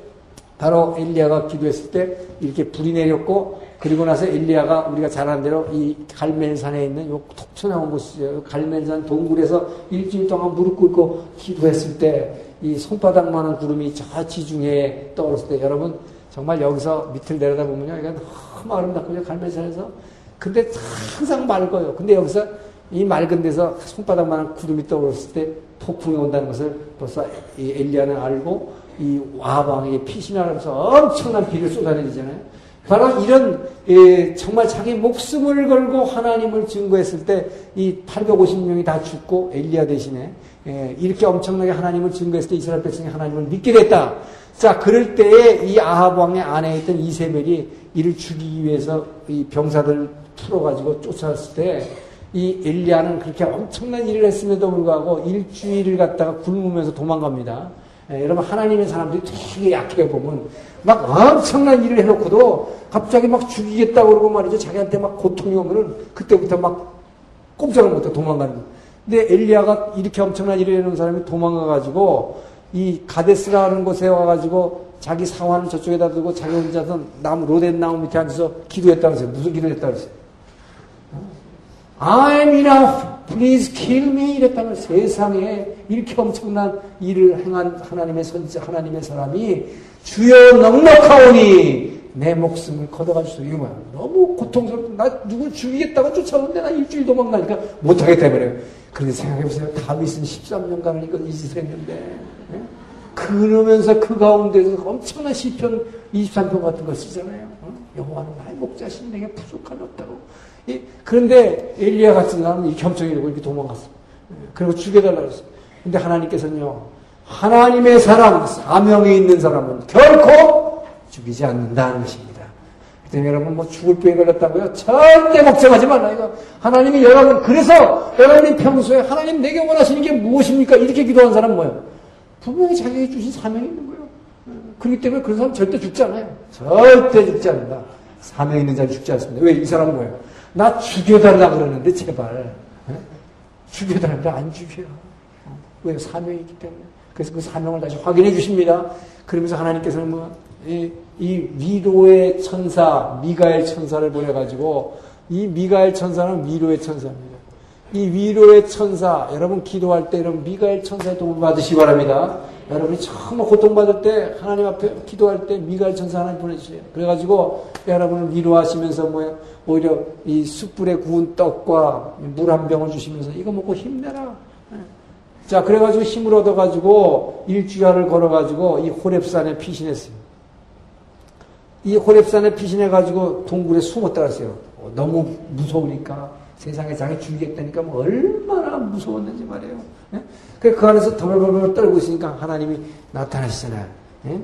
바로 엘리야가 기도했을 때 이렇게 불이 내렸고, 그리고 나서 엘리야가 우리가 잘 아는 대로 이 갈멜산에 있는 요 톡쳐나온 곳이죠. 갈멜산 동굴에서 일주일 동안 무릎 꿇고 기도했을 때 이 손바닥만한 구름이 저 지중해에 떠올랐을 때 여러분 정말 여기서 밑을 내려다 보면요. 이건 아름답고요. 갈멜산에서. 근데 항상 맑아요. 근데 여기서 이 맑은 데서 손바닥만한 구름이 떠올랐을 때 폭풍이 온다는 것을 벌써 이 엘리야는 알고 이 와방에 피신하면서 엄청난 비를 쏟아내잖아요. 바로 이런 예, 정말 자기 목숨을 걸고 하나님을 증거했을 때 이 850명이 다 죽고 엘리야 대신에 예, 이렇게 엄청나게 하나님을 증거했을 때 이스라엘 백성이 하나님을 믿게 됐다. 자, 그럴 때에 이 아합 왕의 안에 있던 이세벨이 이를 죽이기 위해서 이 병사들 풀어가지고 쫓아왔을 때 이 엘리야는 그렇게 엄청난 일을 했음에도 불구하고 일주일을 갖다가 굶으면서 도망갑니다. 예, 여러분 하나님의 사람들이 되게 약해 보면 막 엄청난 일을 해놓고도 갑자기 막 죽이겠다고 그러고 말이죠. 자기한테 막 고통이 오면은 그때부터 막 꼼짝을 못해 도망가는. 근데 엘리야가 이렇게 엄청난 일을 해놓은 사람이 도망가가지고 이 가데스라는 곳에 와가지고 자기 사환을 저쪽에다 두고 자기 혼자서 나무 로덴 나무 밑에 앉아서 기도했다면서요. 무슨 기도를 했다고 그랬어요? I'm enough. Please kill me. 이랬다면 세상에 이렇게 엄청난 일을 행한 하나님의 선지, 하나님의 사람이 주여 넉넉하오니 내 목숨을 걷어가 주소서. 이거 뭐야? 너무 고통스럽고, 나 누굴 죽이겠다고 쫓아오는데 나 일주일 도망가니까 못하겠다 해버려요. 그런데 생각해보세요. 다윗은 13년간을 이건 이 짓을 했는데, 예? 그러면서 그 가운데서 엄청난 시편 23편 같은 걸 쓰잖아요. 어? 여호와는 나의 목자신 내게 부족한 없다고. 그런데 엘리야 같은 사람은 이 겸손이라고 이렇게 도망갔어. 그리고 죽여달라고 했어. 근데 하나님께서는요, 하나님의 사람, 사명이 있는 사람은 결코 죽이지 않는다는 것입니다. 그때 여러분 뭐 죽을 병에 걸렸다고요? 절대 걱정하지 말라 이거. 하나님이 여러분 그래서 여러분이 평소에 하나님 내게 원하시는 게 무엇입니까? 이렇게 기도한 사람 뭐예요? 분명히 자기에게 주신 사명이 있는 거예요. 그렇기 때문에 그런 사람 절대 죽지 않아요. 절대 죽지 않는다. 사명 있는 자는 죽지 않습니다. 왜? 이 사람은 뭐예요? 나 죽여달라 그러는데 제발 에? 죽여달라는데 안 죽여요. 어? 왜? 사명이 있기 때문에. 그래서 그 사명을 다시 확인해 주십니다. 그러면서 하나님께서는 뭐, 이, 이 위로의 천사, 미가엘 천사를 보내가지고, 이 미가엘 천사는 위로의 천사입니다. 이 위로의 천사, 여러분 기도할 때 이런 미가엘 천사의 도움을 받으시기 바랍니다. 여러분이 처음 고통받을 때 하나님 앞에 기도할 때 미가엘 천사 하나님 보내주세요. 그래가지고 여러분을 위로하시면서 뭐야 오히려 이 숯불에 구운 떡과 물 한 병을 주시면서 이거 먹고 힘내라. 자 그래가지고 힘을 얻어가지고 일주일을 걸어가지고 이 호랩산에 피신했어요. 이 호랩산에 피신해가지고 동굴에 숨었다 그랬어요. 너무 무서우니까 세상에 자기 죽이겠다니까 뭐 얼마나 무서웠는지 말이에요. 예? 그 안에서 더벌벌벌 떨고 있으니까 하나님이 나타나시잖아요. 예?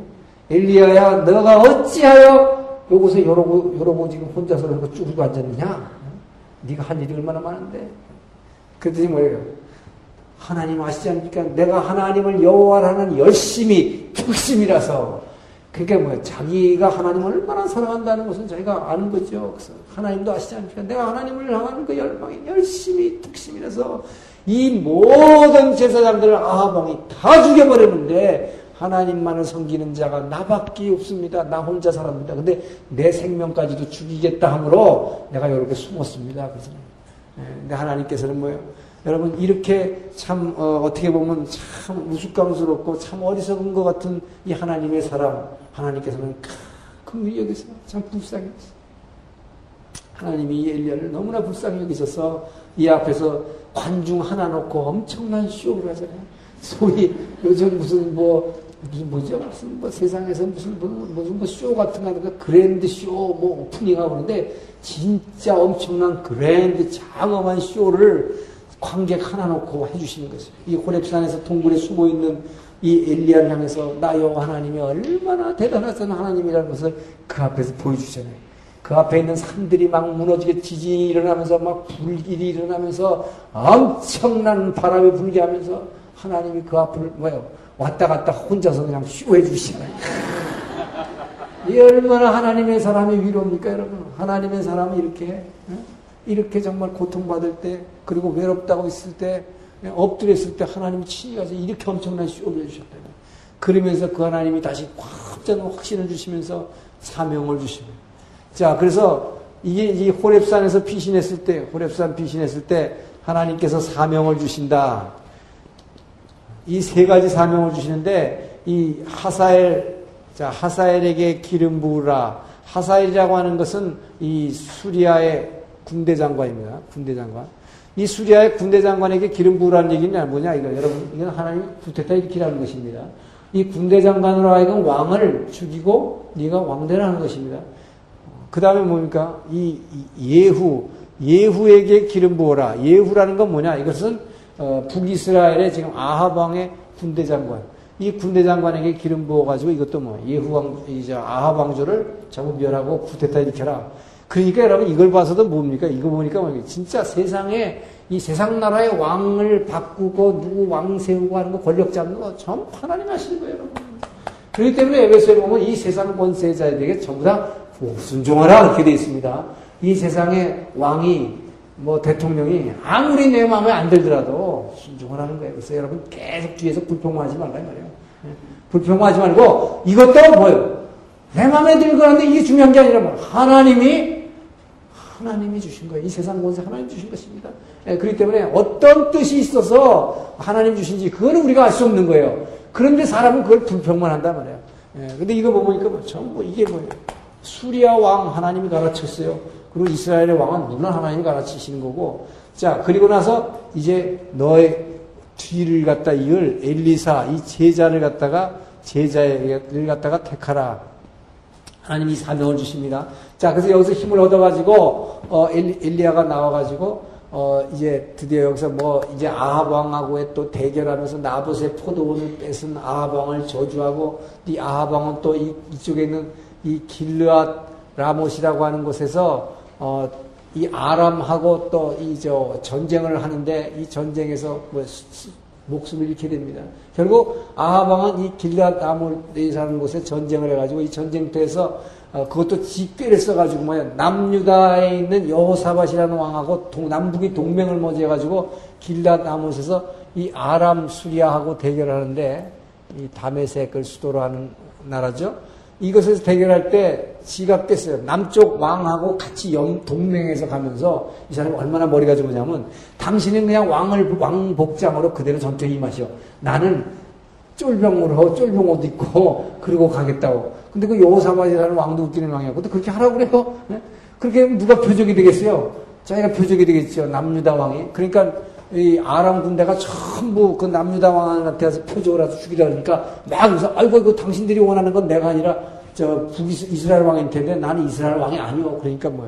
엘리야야, 너가 어찌하여 요곳에 여러고, 여러고 지금 혼자서 이렇게 쭈그리고 앉았느냐? 예? 네가 한 일이 얼마나 많은데? 그랬더니 뭐예요? 하나님 아시지 않습니까? 내가 하나님을 여호와라는 열심히, 특심이라서 그게 뭐야? 자기가 하나님을 얼마나 사랑한다는 것은 자기가 아는 거죠. 그래서 하나님도 아시지 않습니까? 내가 하나님을 향하는 그 열망이 열심히 특심이라서 이 모든 제사장들을 아합왕이 다 죽여버렸는데 하나님만을 섬기는 자가 나밖에 없습니다. 나 혼자 살았습니다. 근데 내 생명까지도 죽이겠다 하므로 내가 이렇게 숨었습니다. 그래서 근데 하나님께서는 뭐예요? 여러분 이렇게 참 어, 떻게 보면 참 우스꽝스럽고 참 어리석은 것 같은 이 하나님의 사람 하나님께서는 큰 여기서 참 여기서 하나님이 이 엘리야를 너무나 불쌍히 여기셔서 이 앞에서 관중 하나 놓고 엄청난 쇼를 하잖아요. 소위 요즘 무슨 뭐 무슨 뭐죠? 무슨 뭐 세상에서 무슨 뭐, 무슨 뭐 쇼 같은 거 하는 그랜드 쇼 뭐 오프닝 하고 그러는데 진짜 엄청난 그랜드 장엄한 쇼를 관객 하나 놓고 해주시는 거죠. 이 호랩산에서 동굴에 숨어 있는 이 엘리야를 향해서 나 여호와 하나님이 얼마나 대단하신 하나님이라는 것을 그 앞에서 보여주잖아요. 그 앞에 있는 산들이 막 무너지게 지진이 일어나면서 막 불길이 일어나면서 엄청난 바람이 불게 하면서 하나님이 그 앞을 뭐요 왔다 갔다 혼자서 그냥 쇼해 주시잖아요. 이 얼마나 하나님의 사람이 위로입니까, 여러분? 하나님의 사람이 이렇게 이렇게 정말 고통받을 때 그리고 외롭다고 있을 때 엎드려 있을 때 하나님이 친히 가서 이렇게 엄청난 쇼를 해주셨다. 그러면서 그 하나님이 다시 확전 확신을 주시면서 사명을 주시면 자, 그래서 이게 이 호랩산에서 피신했을 때, 호랩산 피신했을 때 하나님께서 사명을 주신다. 이 세 가지 사명을 주시는데 이 하사엘, 자, 하사엘에게 기름 부으라. 하사엘이라고 하는 것은 이 수리아의 군대 장관입니다. 군대 장관. 이 수리아의 군대 장관에게 기름 부으라는 얘기는 뭐냐? 이거 여러분, 이건 하나님 구테타 일으키라는 것입니다. 이 군대 장관으로 하여금 왕을 죽이고 네가 왕되라는 것입니다. 그 다음에 뭡니까? 이, 예후, 예후에게 기름 부어라. 예후라는 건 뭐냐? 이것은 어, 북이스라엘의 지금 아하방의 군대 장관. 이 군대 장관에게 기름 부어가지고 이것도 뭐 예후 왕, 이제 아하방조를 전부 멸하고 구테타 일으켜라. 그러니까 여러분 이걸 봐서도 뭡니까? 이거 보니까? 진짜 세상에 이 세상 나라의 왕을 바꾸고 누구 왕 세우고 하는 거 권력 잡는 거 전부 하나님 하시는 거예요, 여러분. 그렇기 때문에 에베소에 보면 이 세상 권세자들에게 전부 다 순종하라 이렇게 되어 있습니다. 이 세상의 왕이 뭐 대통령이 아무리 내 마음에 안 들더라도 순종하라는 거예요. 그래서 여러분 계속 뒤에서 불평하지 말라 말이에요. 예. 불평하지 말고 이것도 뭐예요? 내 마음에 들고 하는데 이게 중요한 게 아니라 뭐 하나님이 하나님이 주신 거예요. 이 세상 권세 하나님 주신 것입니다. 예, 그렇기 때문에 어떤 뜻이 있어서 하나님 주신지 그거는 우리가 알 수 없는 거예요. 그런데 사람은 그걸 불평만 한단 말이에요. 예, 근데 이거 보니까 뭐 전부 이게 뭐예요? 수리아 왕 하나님이 가르쳤어요. 그리고 이스라엘의 왕은 물론 하나님이 가르치시는 거고. 자, 그리고 나서 이제 너의 뒤를 갖다 이을 엘리사, 이 제자를 갖다가, 제자를 갖다가 택하라. 하나님이 사명을 주십니다. 자, 그래서 여기서 힘을 얻어가지고, 어, 엘리, 엘리야가 나와가지고, 어, 이제 드디어 여기서 뭐, 이제 아하방하고의 또 대결하면서 나봇의 포도원을 뺏은 아하방을 저주하고, 이 아하방은 또 이, 이쪽에 있는 이 길르앗 라못이라고 하는 곳에서 어, 이 아람하고 또 이 저 전쟁을 하는데 이 전쟁에서 뭐 목숨을 잃게 됩니다. 결국 아하방은 이 길르앗 라못이라는 곳에 전쟁을 해가지고 이 전쟁터에서 어, 그것도 집계를 써가지고 뭐야 남유다에 있는 여호사밧이라는 왕하고 동, 남북이 동맹을 맺어가지고 길르앗 라못에서 이 아람 수리아하고 대결하는데 이 다메섹을 수도로 하는 나라죠. 이것에서 대결할 때 지가 깼어요. 남쪽 왕하고 같이 영, 동맹해서 가면서 이 사람이 얼마나 머리가 좋으냐면 당신은 그냥 왕을 왕 복장으로 그대로 전투에 임하시오. 나는 쫄병으로 쫄병 옷 입고 그러고 가겠다고. 근데 그 여호사밧이라는 왕도 웃기는. 근데 그렇게 하라고 그래요. 네? 그렇게 누가 표적이 되겠어요? 자기가 표적이 되겠죠. 남유다 왕이. 그러니까 이 아람 군대가 전부 그 남유다 왕한테 가서 표적을 해서 죽이라 그러니까 막 그래서 아이고 이거 당신들이 원하는 건 내가 아니라 저 북이스라엘 왕일 텐데 나는 이스라엘 왕이 아니오. 그러니까 뭐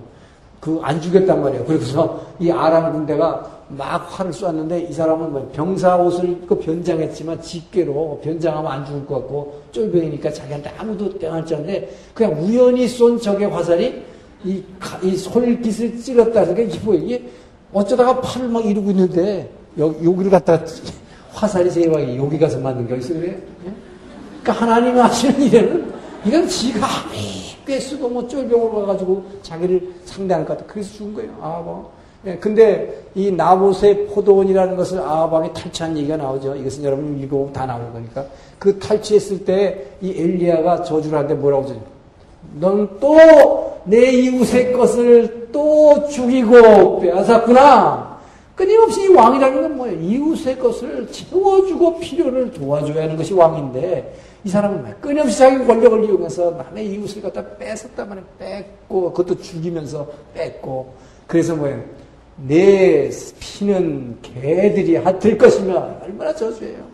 그 안 죽였단 말이에요. 그래서 이 아람 군대가 막 활을 쏘았는데 이 사람은 뭐 병사 옷을 입고 변장했지만 집게로 변장하면 안 죽을 것 같고 쫄병이니까 자기한테 아무도 땡할 줄 알았는데 그냥 우연히 쏜 적의 화살이 이, 이 솔깃을 찔렀다. 그러니까 이게 어쩌다가 팔을 막 이루고 있는데 여기를 갖다 화살이 제왕이 여기 가서 맞는 게 있어요. 예? 그러니까 하나님 하시는 일에는 이건 지가 아무 리 꿰쓰고 뭐 쫄병을 와가지고 자기를 상대할 것 같아. 그래서 죽은 거예요. 아방. 예, 근데 이 나봇의 포도원이라는 것을 아방이 탈취한 얘기가 나오죠. 이것은 여러분 읽어보면 다 나오는 거니까. 그 탈취했을 때 이 엘리야가 저주를 하는데 뭐라고 하죠? 넌또 내 이웃의 것을 또 죽이고 빼앗았구나. 끊임없이 이 왕이라는 건 뭐예요? 이웃의 것을 채워주고 필요를 도와줘야 하는 것이 왕인데 이 사람은 끊임없이 자기 권력을 이용해서 남의 이웃을 갖다 말이에요. 뺏고 그것도 죽이면서 뺏고 그래서 뭐예요? 내 피는 개들이 핥을 것이며 얼마나 저주예요.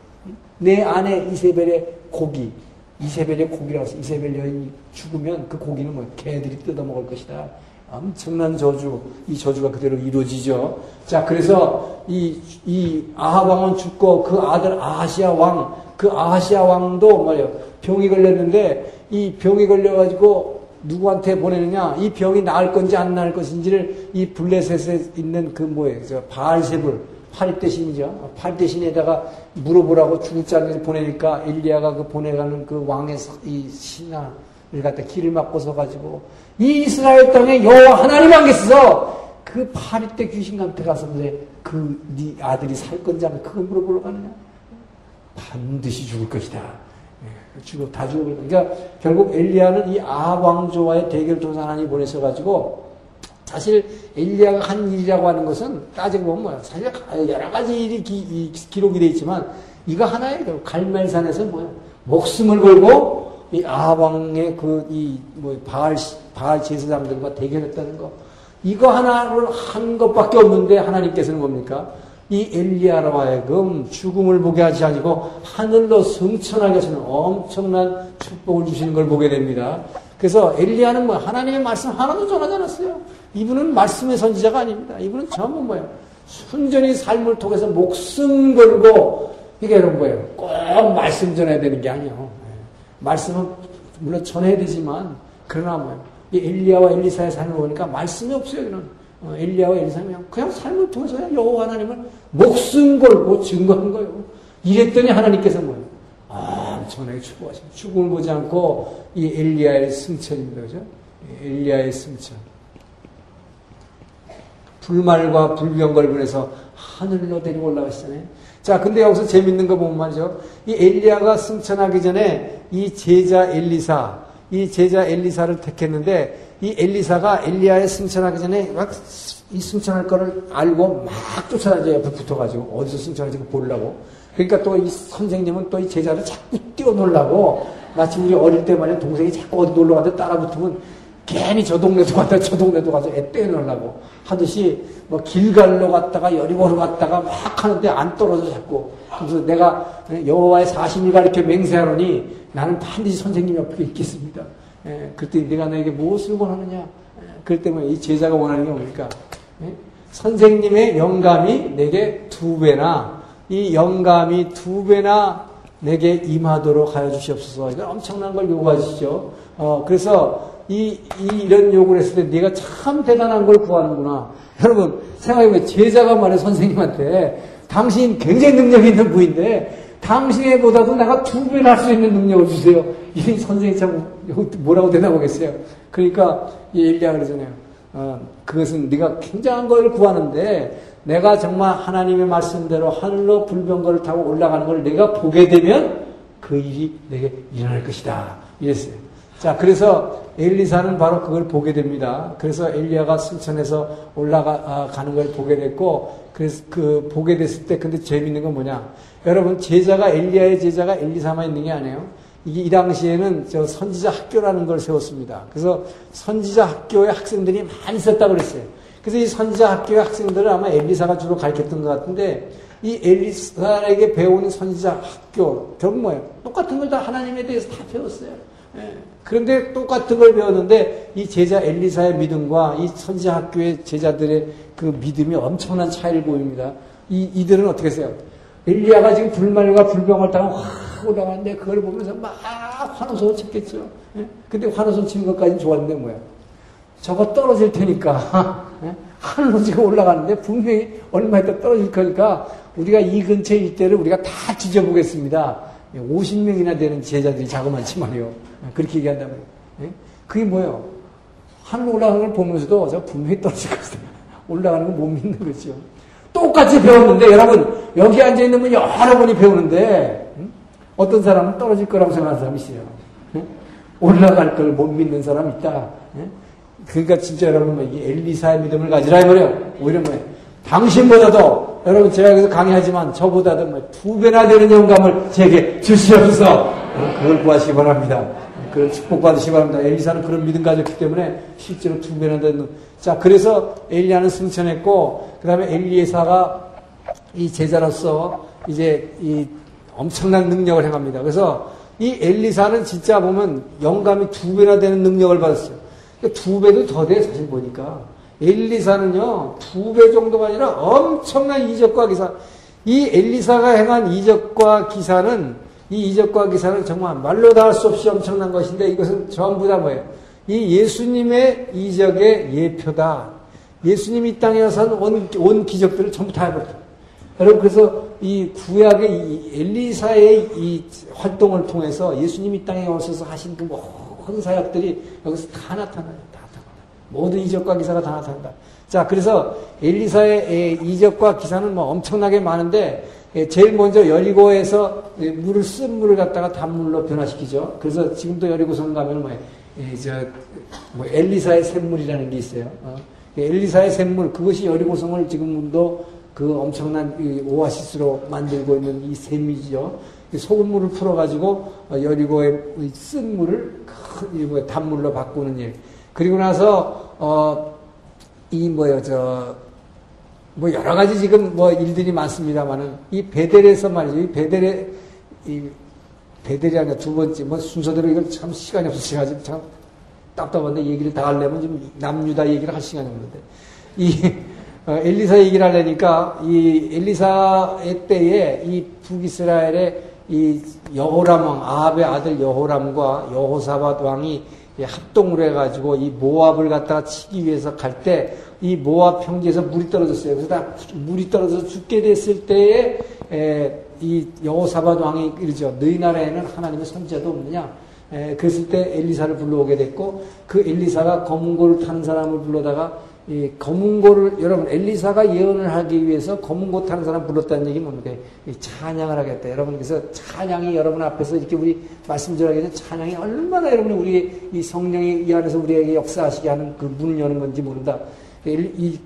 내 아내 이세벨의 고기, 이세벨의 고기라고 해서 이세벨 여인이 죽으면 그 고기는 뭐 개들이 뜯어먹을 것이다. 엄청난 저주, 이 저주가 그대로 이루어지죠. 자, 그래서 이, 이 아합 왕은 죽고 그 아들 아하시아 왕, 그 아하시아 왕도 뭐예요? 병이 걸렸는데 이 병이 걸려가지고 누구한테 보내느냐? 이 병이 나을 건지 안 나을 것인지를 이 블레셋에 있는 그 뭐예요? 저 바알세불, 팔 대신이죠. 팔 대신에다가 물어보라고 죽을 자를 보내니까 엘리야가 그 보내가는 그 왕의 이 신하를 갖다 길을 막고 서 가지고 이 이스라엘 땅에 여호와 하나님 안 계셔서 그 파리떼 귀신한테 가서 그래 그네 아들이 살 건지 하면 그걸 물어보러 가느냐? 반드시 죽을 것이다. 예, 죽어 다 죽어. 그러니까 결국 엘리야는 이 아합 왕조와의 대결 조사 하나님 보내셔 가지고 사실 엘리야가 한 일이라고 하는 것은 따지고 보면 뭐야? 사실 여러 가지 일이 기, 록이 되어 있지만 이거 하나의 갈멜산에서 뭐야? 목숨을 걸고 이 아합 왕의 그 이 뭐 바알 바알 제사장들과 대결했다는 거. 이거 하나를 한 것밖에 없는데 하나님께서는 뭡니까? 이 엘리야로 하여금 죽음을 보게 하지 아니고 하늘로 승천하게 하시는 엄청난 축복을 주시는 걸 보게 됩니다. 그래서 엘리야는 뭐 하나님의 말씀 하나도 전하지 않았어요. 이분은 말씀의 선지자가 아닙니다. 이분은 전부 뭐예요? 순전히 삶을 통해서 목숨 걸고 이게 이런 거예요. 꼭 말씀 전해야 되는 게 아니에요. 예. 말씀은 물론 전해야 되지만 그러나 뭐예요? 이 엘리야와 엘리사의 삶을 보니까 말씀이 없어요. 이런. 어, 엘리야와 엘리사는 그냥 삶을 통해서 여호와 하나님을 목숨 걸고 증거한 거예요. 이랬더니 하나님께서 뭐예요? 아, 엄청나게 축복하십니다. 죽음을 보지 않고 이 엘리야의 승천입니다. 그죠? 엘리야의 승천. 불말과 불병걸 보내서 하늘로 데리고 올라가시잖아요. 자, 근데 여기서 재밌는 거 보면 말이죠. 이 엘리야가 승천하기 전에 이 제자 엘리사, 이 제자 엘리사를 택했는데 이 엘리사가 엘리야의 승천하기 전에 막 이 승천할 거를 알고 막 쫓아다녀 옆에 붙어가지고 어디서 승천하지 보려고. 그러니까 또 이 선생님은 또 이 제자를 자꾸 뛰어놀라고 마치 우리 어릴 때 말이야 동생이 자꾸 어디 놀러 가는데 따라 붙으면 괜히 저 동네도 갔다 저 동네도 가서 애 떼어놓으려고 하듯이 뭐 길갈로 갔다가 여리고로 갔다가 막 하는데 안 떨어져 자꾸. 그래서 내가 여호와의 40일 가르켜 맹세하노니 나는 반드시 선생님 옆에 있겠습니다. 예, 그랬더니 내가 너에게 무엇을 원하느냐? 예, 그럴 때면 이 제자가 원하는 게 뭡니까? 예? 선생님의 영감이 내게 두 배나 이 영감이 두 배나 내게 임하도록 하여 주시옵소서. 이건 엄청난 걸 요구하시죠. 어, 그래서 이, 이, 이런 요구를 했을 때 네가 참 대단한 걸 구하는구나. 여러분, 생각해보면 제자가 말해 선생님한테 당신 굉장히 능력 있는 부인데 당신보다도 내가 두 배나 할수 있는 능력을 주세요. 이 선생이 참 뭐라고 대답하겠어요. 그러니까 이 엘리야 그러잖아요. 어, 그것은 네가 굉장한 걸 구하는데 내가 정말 하나님의 말씀대로 하늘로 불병거를 타고 올라가는 걸 내가 보게 되면 그 일이 내게 일어날 것이다. 이랬어요. 자, 그래서 엘리사는 바로 그걸 보게 됩니다. 그래서 엘리야가 승천해서 올라가는 걸 보게 됐고, 그래서 그 보게 됐을 때 근데 재밌는 건 뭐냐? 여러분 제자가 엘리야의 제자가 엘리사만 있는 게 아니에요. 이게 이 당시에는 저 선지자 학교라는 걸 세웠습니다. 그래서 선지자 학교에 학생들이 많이 있었다고 그랬어요. 그래서 이 선지자 학교의 학생들을 아마 엘리사가 주로 가르쳤던 것 같은데 이 엘리사에게 배우는 선지자 학교 결국 뭐예요? 똑같은 걸 다 하나님에 대해서 다 배웠어요. 예. 그런데 똑같은 걸 배웠는데 이 제자 엘리사의 믿음과 이 선지자 학교의 제자들의 그 믿음이 엄청난 차이를 보입니다. 이 이들은 어떻게 했어요? 엘리야가 지금 불말과 불병을 타고 확 올라가는데 그걸 보면서 막 환호성을 쳤겠죠. 예? 근데 환호성 치는 것까지는 좋았는데 뭐야? 저거 떨어질 테니까 예? 하늘로 지금 올라가는데 분명히 얼마 있다 떨어질 거니까 우리가 이 근처 일대를 우리가 다 지져보겠습니다. 50명이나 예, 되는 제자들이 자그만치만요. 예, 그렇게 얘기한다면 예? 그게 뭐예요? 하늘 올라가는 걸 보면서도 저 분명히 떨어질 것같아 올라가는 걸 못 믿는 거죠. 똑같이 배웠는데 여러분 여기 앉아 있는 분 여러 분이 배우는데 응? 어떤 사람은 떨어질 거라고 생각하는 사람이 있어요. 응? 올라갈 걸 못 믿는 사람이 있다. 응? 그러니까 진짜 여러분 이 엘리사의 믿음을 가지라 이 말이에요. 오히려 뭐 당신보다도 여러분 제가 여기서 강의하지만 저보다도 뭐 두 배나 되는 영감을 제게 주시옵소서 그걸 구하시기 바랍니다. 그런 축복받으시기 바랍니다. 엘리사는 그런 믿음 가졌기 때문에 실제로 두 배나 되는 자 그래서 엘리야는 승천했고 그 다음에 엘리에사가 이 제자로서 이제 이 엄청난 능력을 행합니다. 그래서 이 엘리사는 진짜 보면 영감이 두 배나 되는 능력을 받았어요. 그러니까 두 배도 더 돼, 사실 보니까. 엘리사는요, 두 배 정도가 아니라 엄청난 이적과 기사. 이 엘리사가 행한 이적과 기사는, 이 이적과 기사는 정말 말로 다 할 수 없이 엄청난 것인데 이것은 전부 다 뭐예요? 이 예수님의 이적의 예표다. 예수님이 이 땅에 와서 온, 온 기적들을 전부 다 해버렸다. 여러분, 그래서 이 구약의 이 엘리사의 이 활동을 통해서 예수님이 땅에 오셔서 하신 그 모든 사역들이 여기서 다 나타나요. 다 나타나. 모든 이적과 기사가 다 나타난다. 자, 그래서 엘리사의 이적과 기사는 뭐 엄청나게 많은데 제일 먼저 여리고에서 물을 쓴 물을 갖다가 단물로 변화시키죠. 그래서 지금도 여리고성 가면 뭐, 뭐 엘리사의 샘물이라는 게 있어요. 어? 엘리사의 샘물 그것이 여리고성을 지금도 그 엄청난 오아시스로 만들고 있는 이 샘이죠. 소금물을 풀어가지고 어, 여리고의 쓴 물을 큰 단물로 바꾸는 일. 그리고 나서 어, 이 뭐요 저. 뭐 여러 가지 지금 뭐 일들이 많습니다만은 이 베델에서 말이죠. 이 베델에 이 베델이 아니라 두 번째 뭐 순서대로 이걸 참 시간이 없어서 참 답답한데 얘기를 다 하려면 지금 남유다 얘기를 할 시간이 없는데 이 어, 엘리사 얘기를 하려니까 이 엘리사의 때에 이 북이스라엘의 이 여호람 왕 아합의 아들 여호람과 여호사밧 왕이 합동을 해가지고 이 모압을 갖다가 치기 위해서 갈 때 이 모압 평지에서 물이 떨어졌어요. 그래서 다 물이 떨어져서 죽게 됐을 때에 에, 이 여호사밧 왕이 이러죠. 너희 나라에는 하나님의 선지자도 없느냐? 에, 그랬을 때 엘리사를 불러오게 됐고 그 엘리사가 검은 고를 타는 사람을 불러다가 이 검은고를 여러분 엘리사가 예언을 하기 위해서 검은고 타는 사람 불렀다는 얘기 뭡니까? 찬양을 하겠다. 여러분 그래서 찬양이 여러분 앞에서 이렇게 우리 말씀 전하게 되 찬양이 얼마나 여러분이 우리 이 성령이 이 안에서 우리에게 역사하시게 하는 그 문을 여는 건지 모른다. 이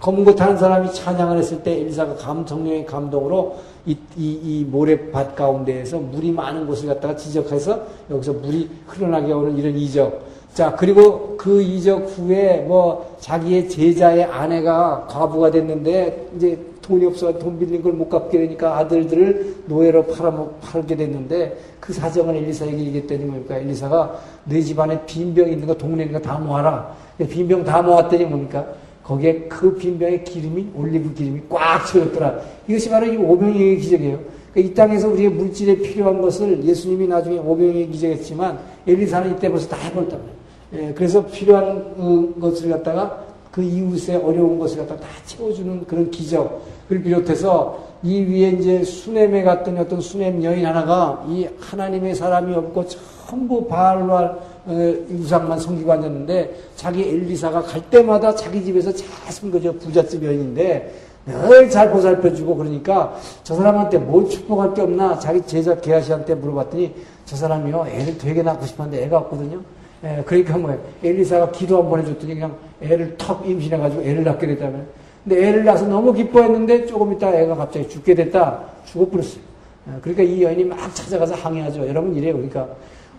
검은고 타는 사람이 찬양을 했을 때 엘리사가 감 성령의 감동으로 이, 이, 이 모래밭 가운데에서 물이 많은 곳을 갖다가 지적해서 여기서 물이 흘러나게 오는 이런 이적. 자, 그리고 그 이적 후에 뭐 자기의 제자의 아내가 과부가 됐는데 이제 돈이 없어 돈 빌린 걸 못 갚게 되니까 아들들을 노예로 팔아 팔게 됐는데 그 사정을 엘리사에게 얘기했더니 뭡니까? 엘리사가 내 집안에 빈병 있는 거 동네 있는 거다 모아라. 빈병 다 모았더니 뭡니까? 거기에 그 빈병의 기름이 올리브 기름이 꽉 채웠더라. 이것이 바로 이 오병이의 기적이에요. 그러니까 이 땅에서 우리의 물질에 필요한 것을 예수님이 나중에 오병이의 기적했지만 엘리사는 이때 벌써 다 해버렸단 말이에요. 예, 그래서 필요한 그 것을 갖다가 그 이웃의 어려운 것을 갖다가 다 채워주는 그런 기적. 을 비롯해서 이 위에 이제 수넴에 갔던 어떤 수넴 여인 하나가 이 하나님의 사람이 없고 전부 바알과 어, 우상만 섬기고 앉았는데 자기 엘리사가 갈 때마다 자기 집에서 잘 숨겨져 부잣집 여인인데 늘 잘 보살펴주고 그러니까 저 사람한테 뭘 축복할 게 없나 자기 제자 게하시한테 물어봤더니 저 사람이요 애를 되게 낳고 싶었는데 애가 없거든요. 예, 그러니까 뭐 엘리사가 기도 한 번 해줬더니 그냥 애를 턱 임신해가지고 애를 낳게 됐다면. 근데 애를 낳아서 너무 기뻐했는데 조금 있다 애가 갑자기 죽게 됐다. 죽어버렸어요. 예, 그러니까 이 여인이 막 찾아가서 항의하죠. 여러분 이래요. 그러니까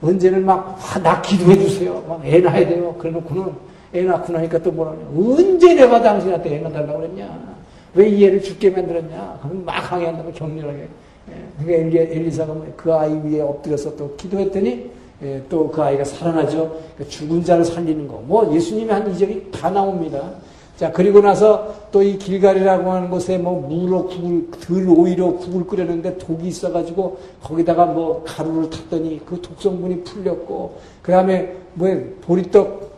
언제는 막, 아, 나 기도해 주세요. 막 애 낳아야 돼요. 그래 놓고는 애 낳고 나니까 또 뭐라 냐 언제 내가 당신한테 애 낳달라고 그랬냐. 왜 이 애를 죽게 만들었냐. 그럼 막 항의한다고 격렬하게. 예, 그러니까 엘리, 사가 그 아이 위에 엎드려서 또 기도했더니 예, 또그 아이가 살아나죠. 그 죽은 자를 살리는 거. 뭐 예수님이 한 이적이 다 나옵니다. 자, 그리고 나서 또 이 길갈이라고 하는 곳에 뭐 무로 국을, 들 오이로 국을 끓였는데 독이 있어가지고 거기다가 뭐 가루를 탔더니 그 독성분이 풀렸고, 그 다음에 뭐 보리떡,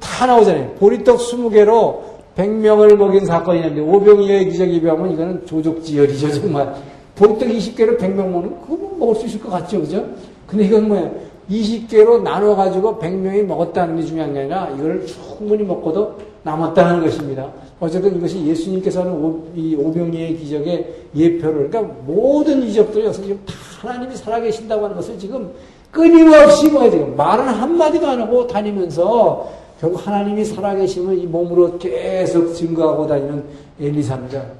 다 나오잖아요. 보리떡 20개로 100명을 먹인 사건이 있는데, 오병이어의 기적에 비하면 이거는 조족지열이죠, 정말. 보리떡 20개로 100명 먹는, 그거 뭐 먹을 수 있을 것 같죠, 그죠? 근데 이건 뭐예요? 20개로 나눠가지고 100명이 먹었다는 게 중요한 게 아니라 이걸 충분히 먹고도 남았다는 것입니다. 어쨌든 이것이 예수님께서 하는 이 오병이의 기적의 예표를, 그러니까 모든 이적들이 여기서 지금 다 하나님이 살아계신다고 하는 것을 지금 끊임없이 뭐 지금 말은 한마디도 안 하고 다니면서 결국 하나님이 살아계심을 이 몸으로 계속 증거하고 다니는 엘리사입니다.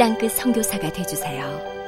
땅끝 성교사가 되주세요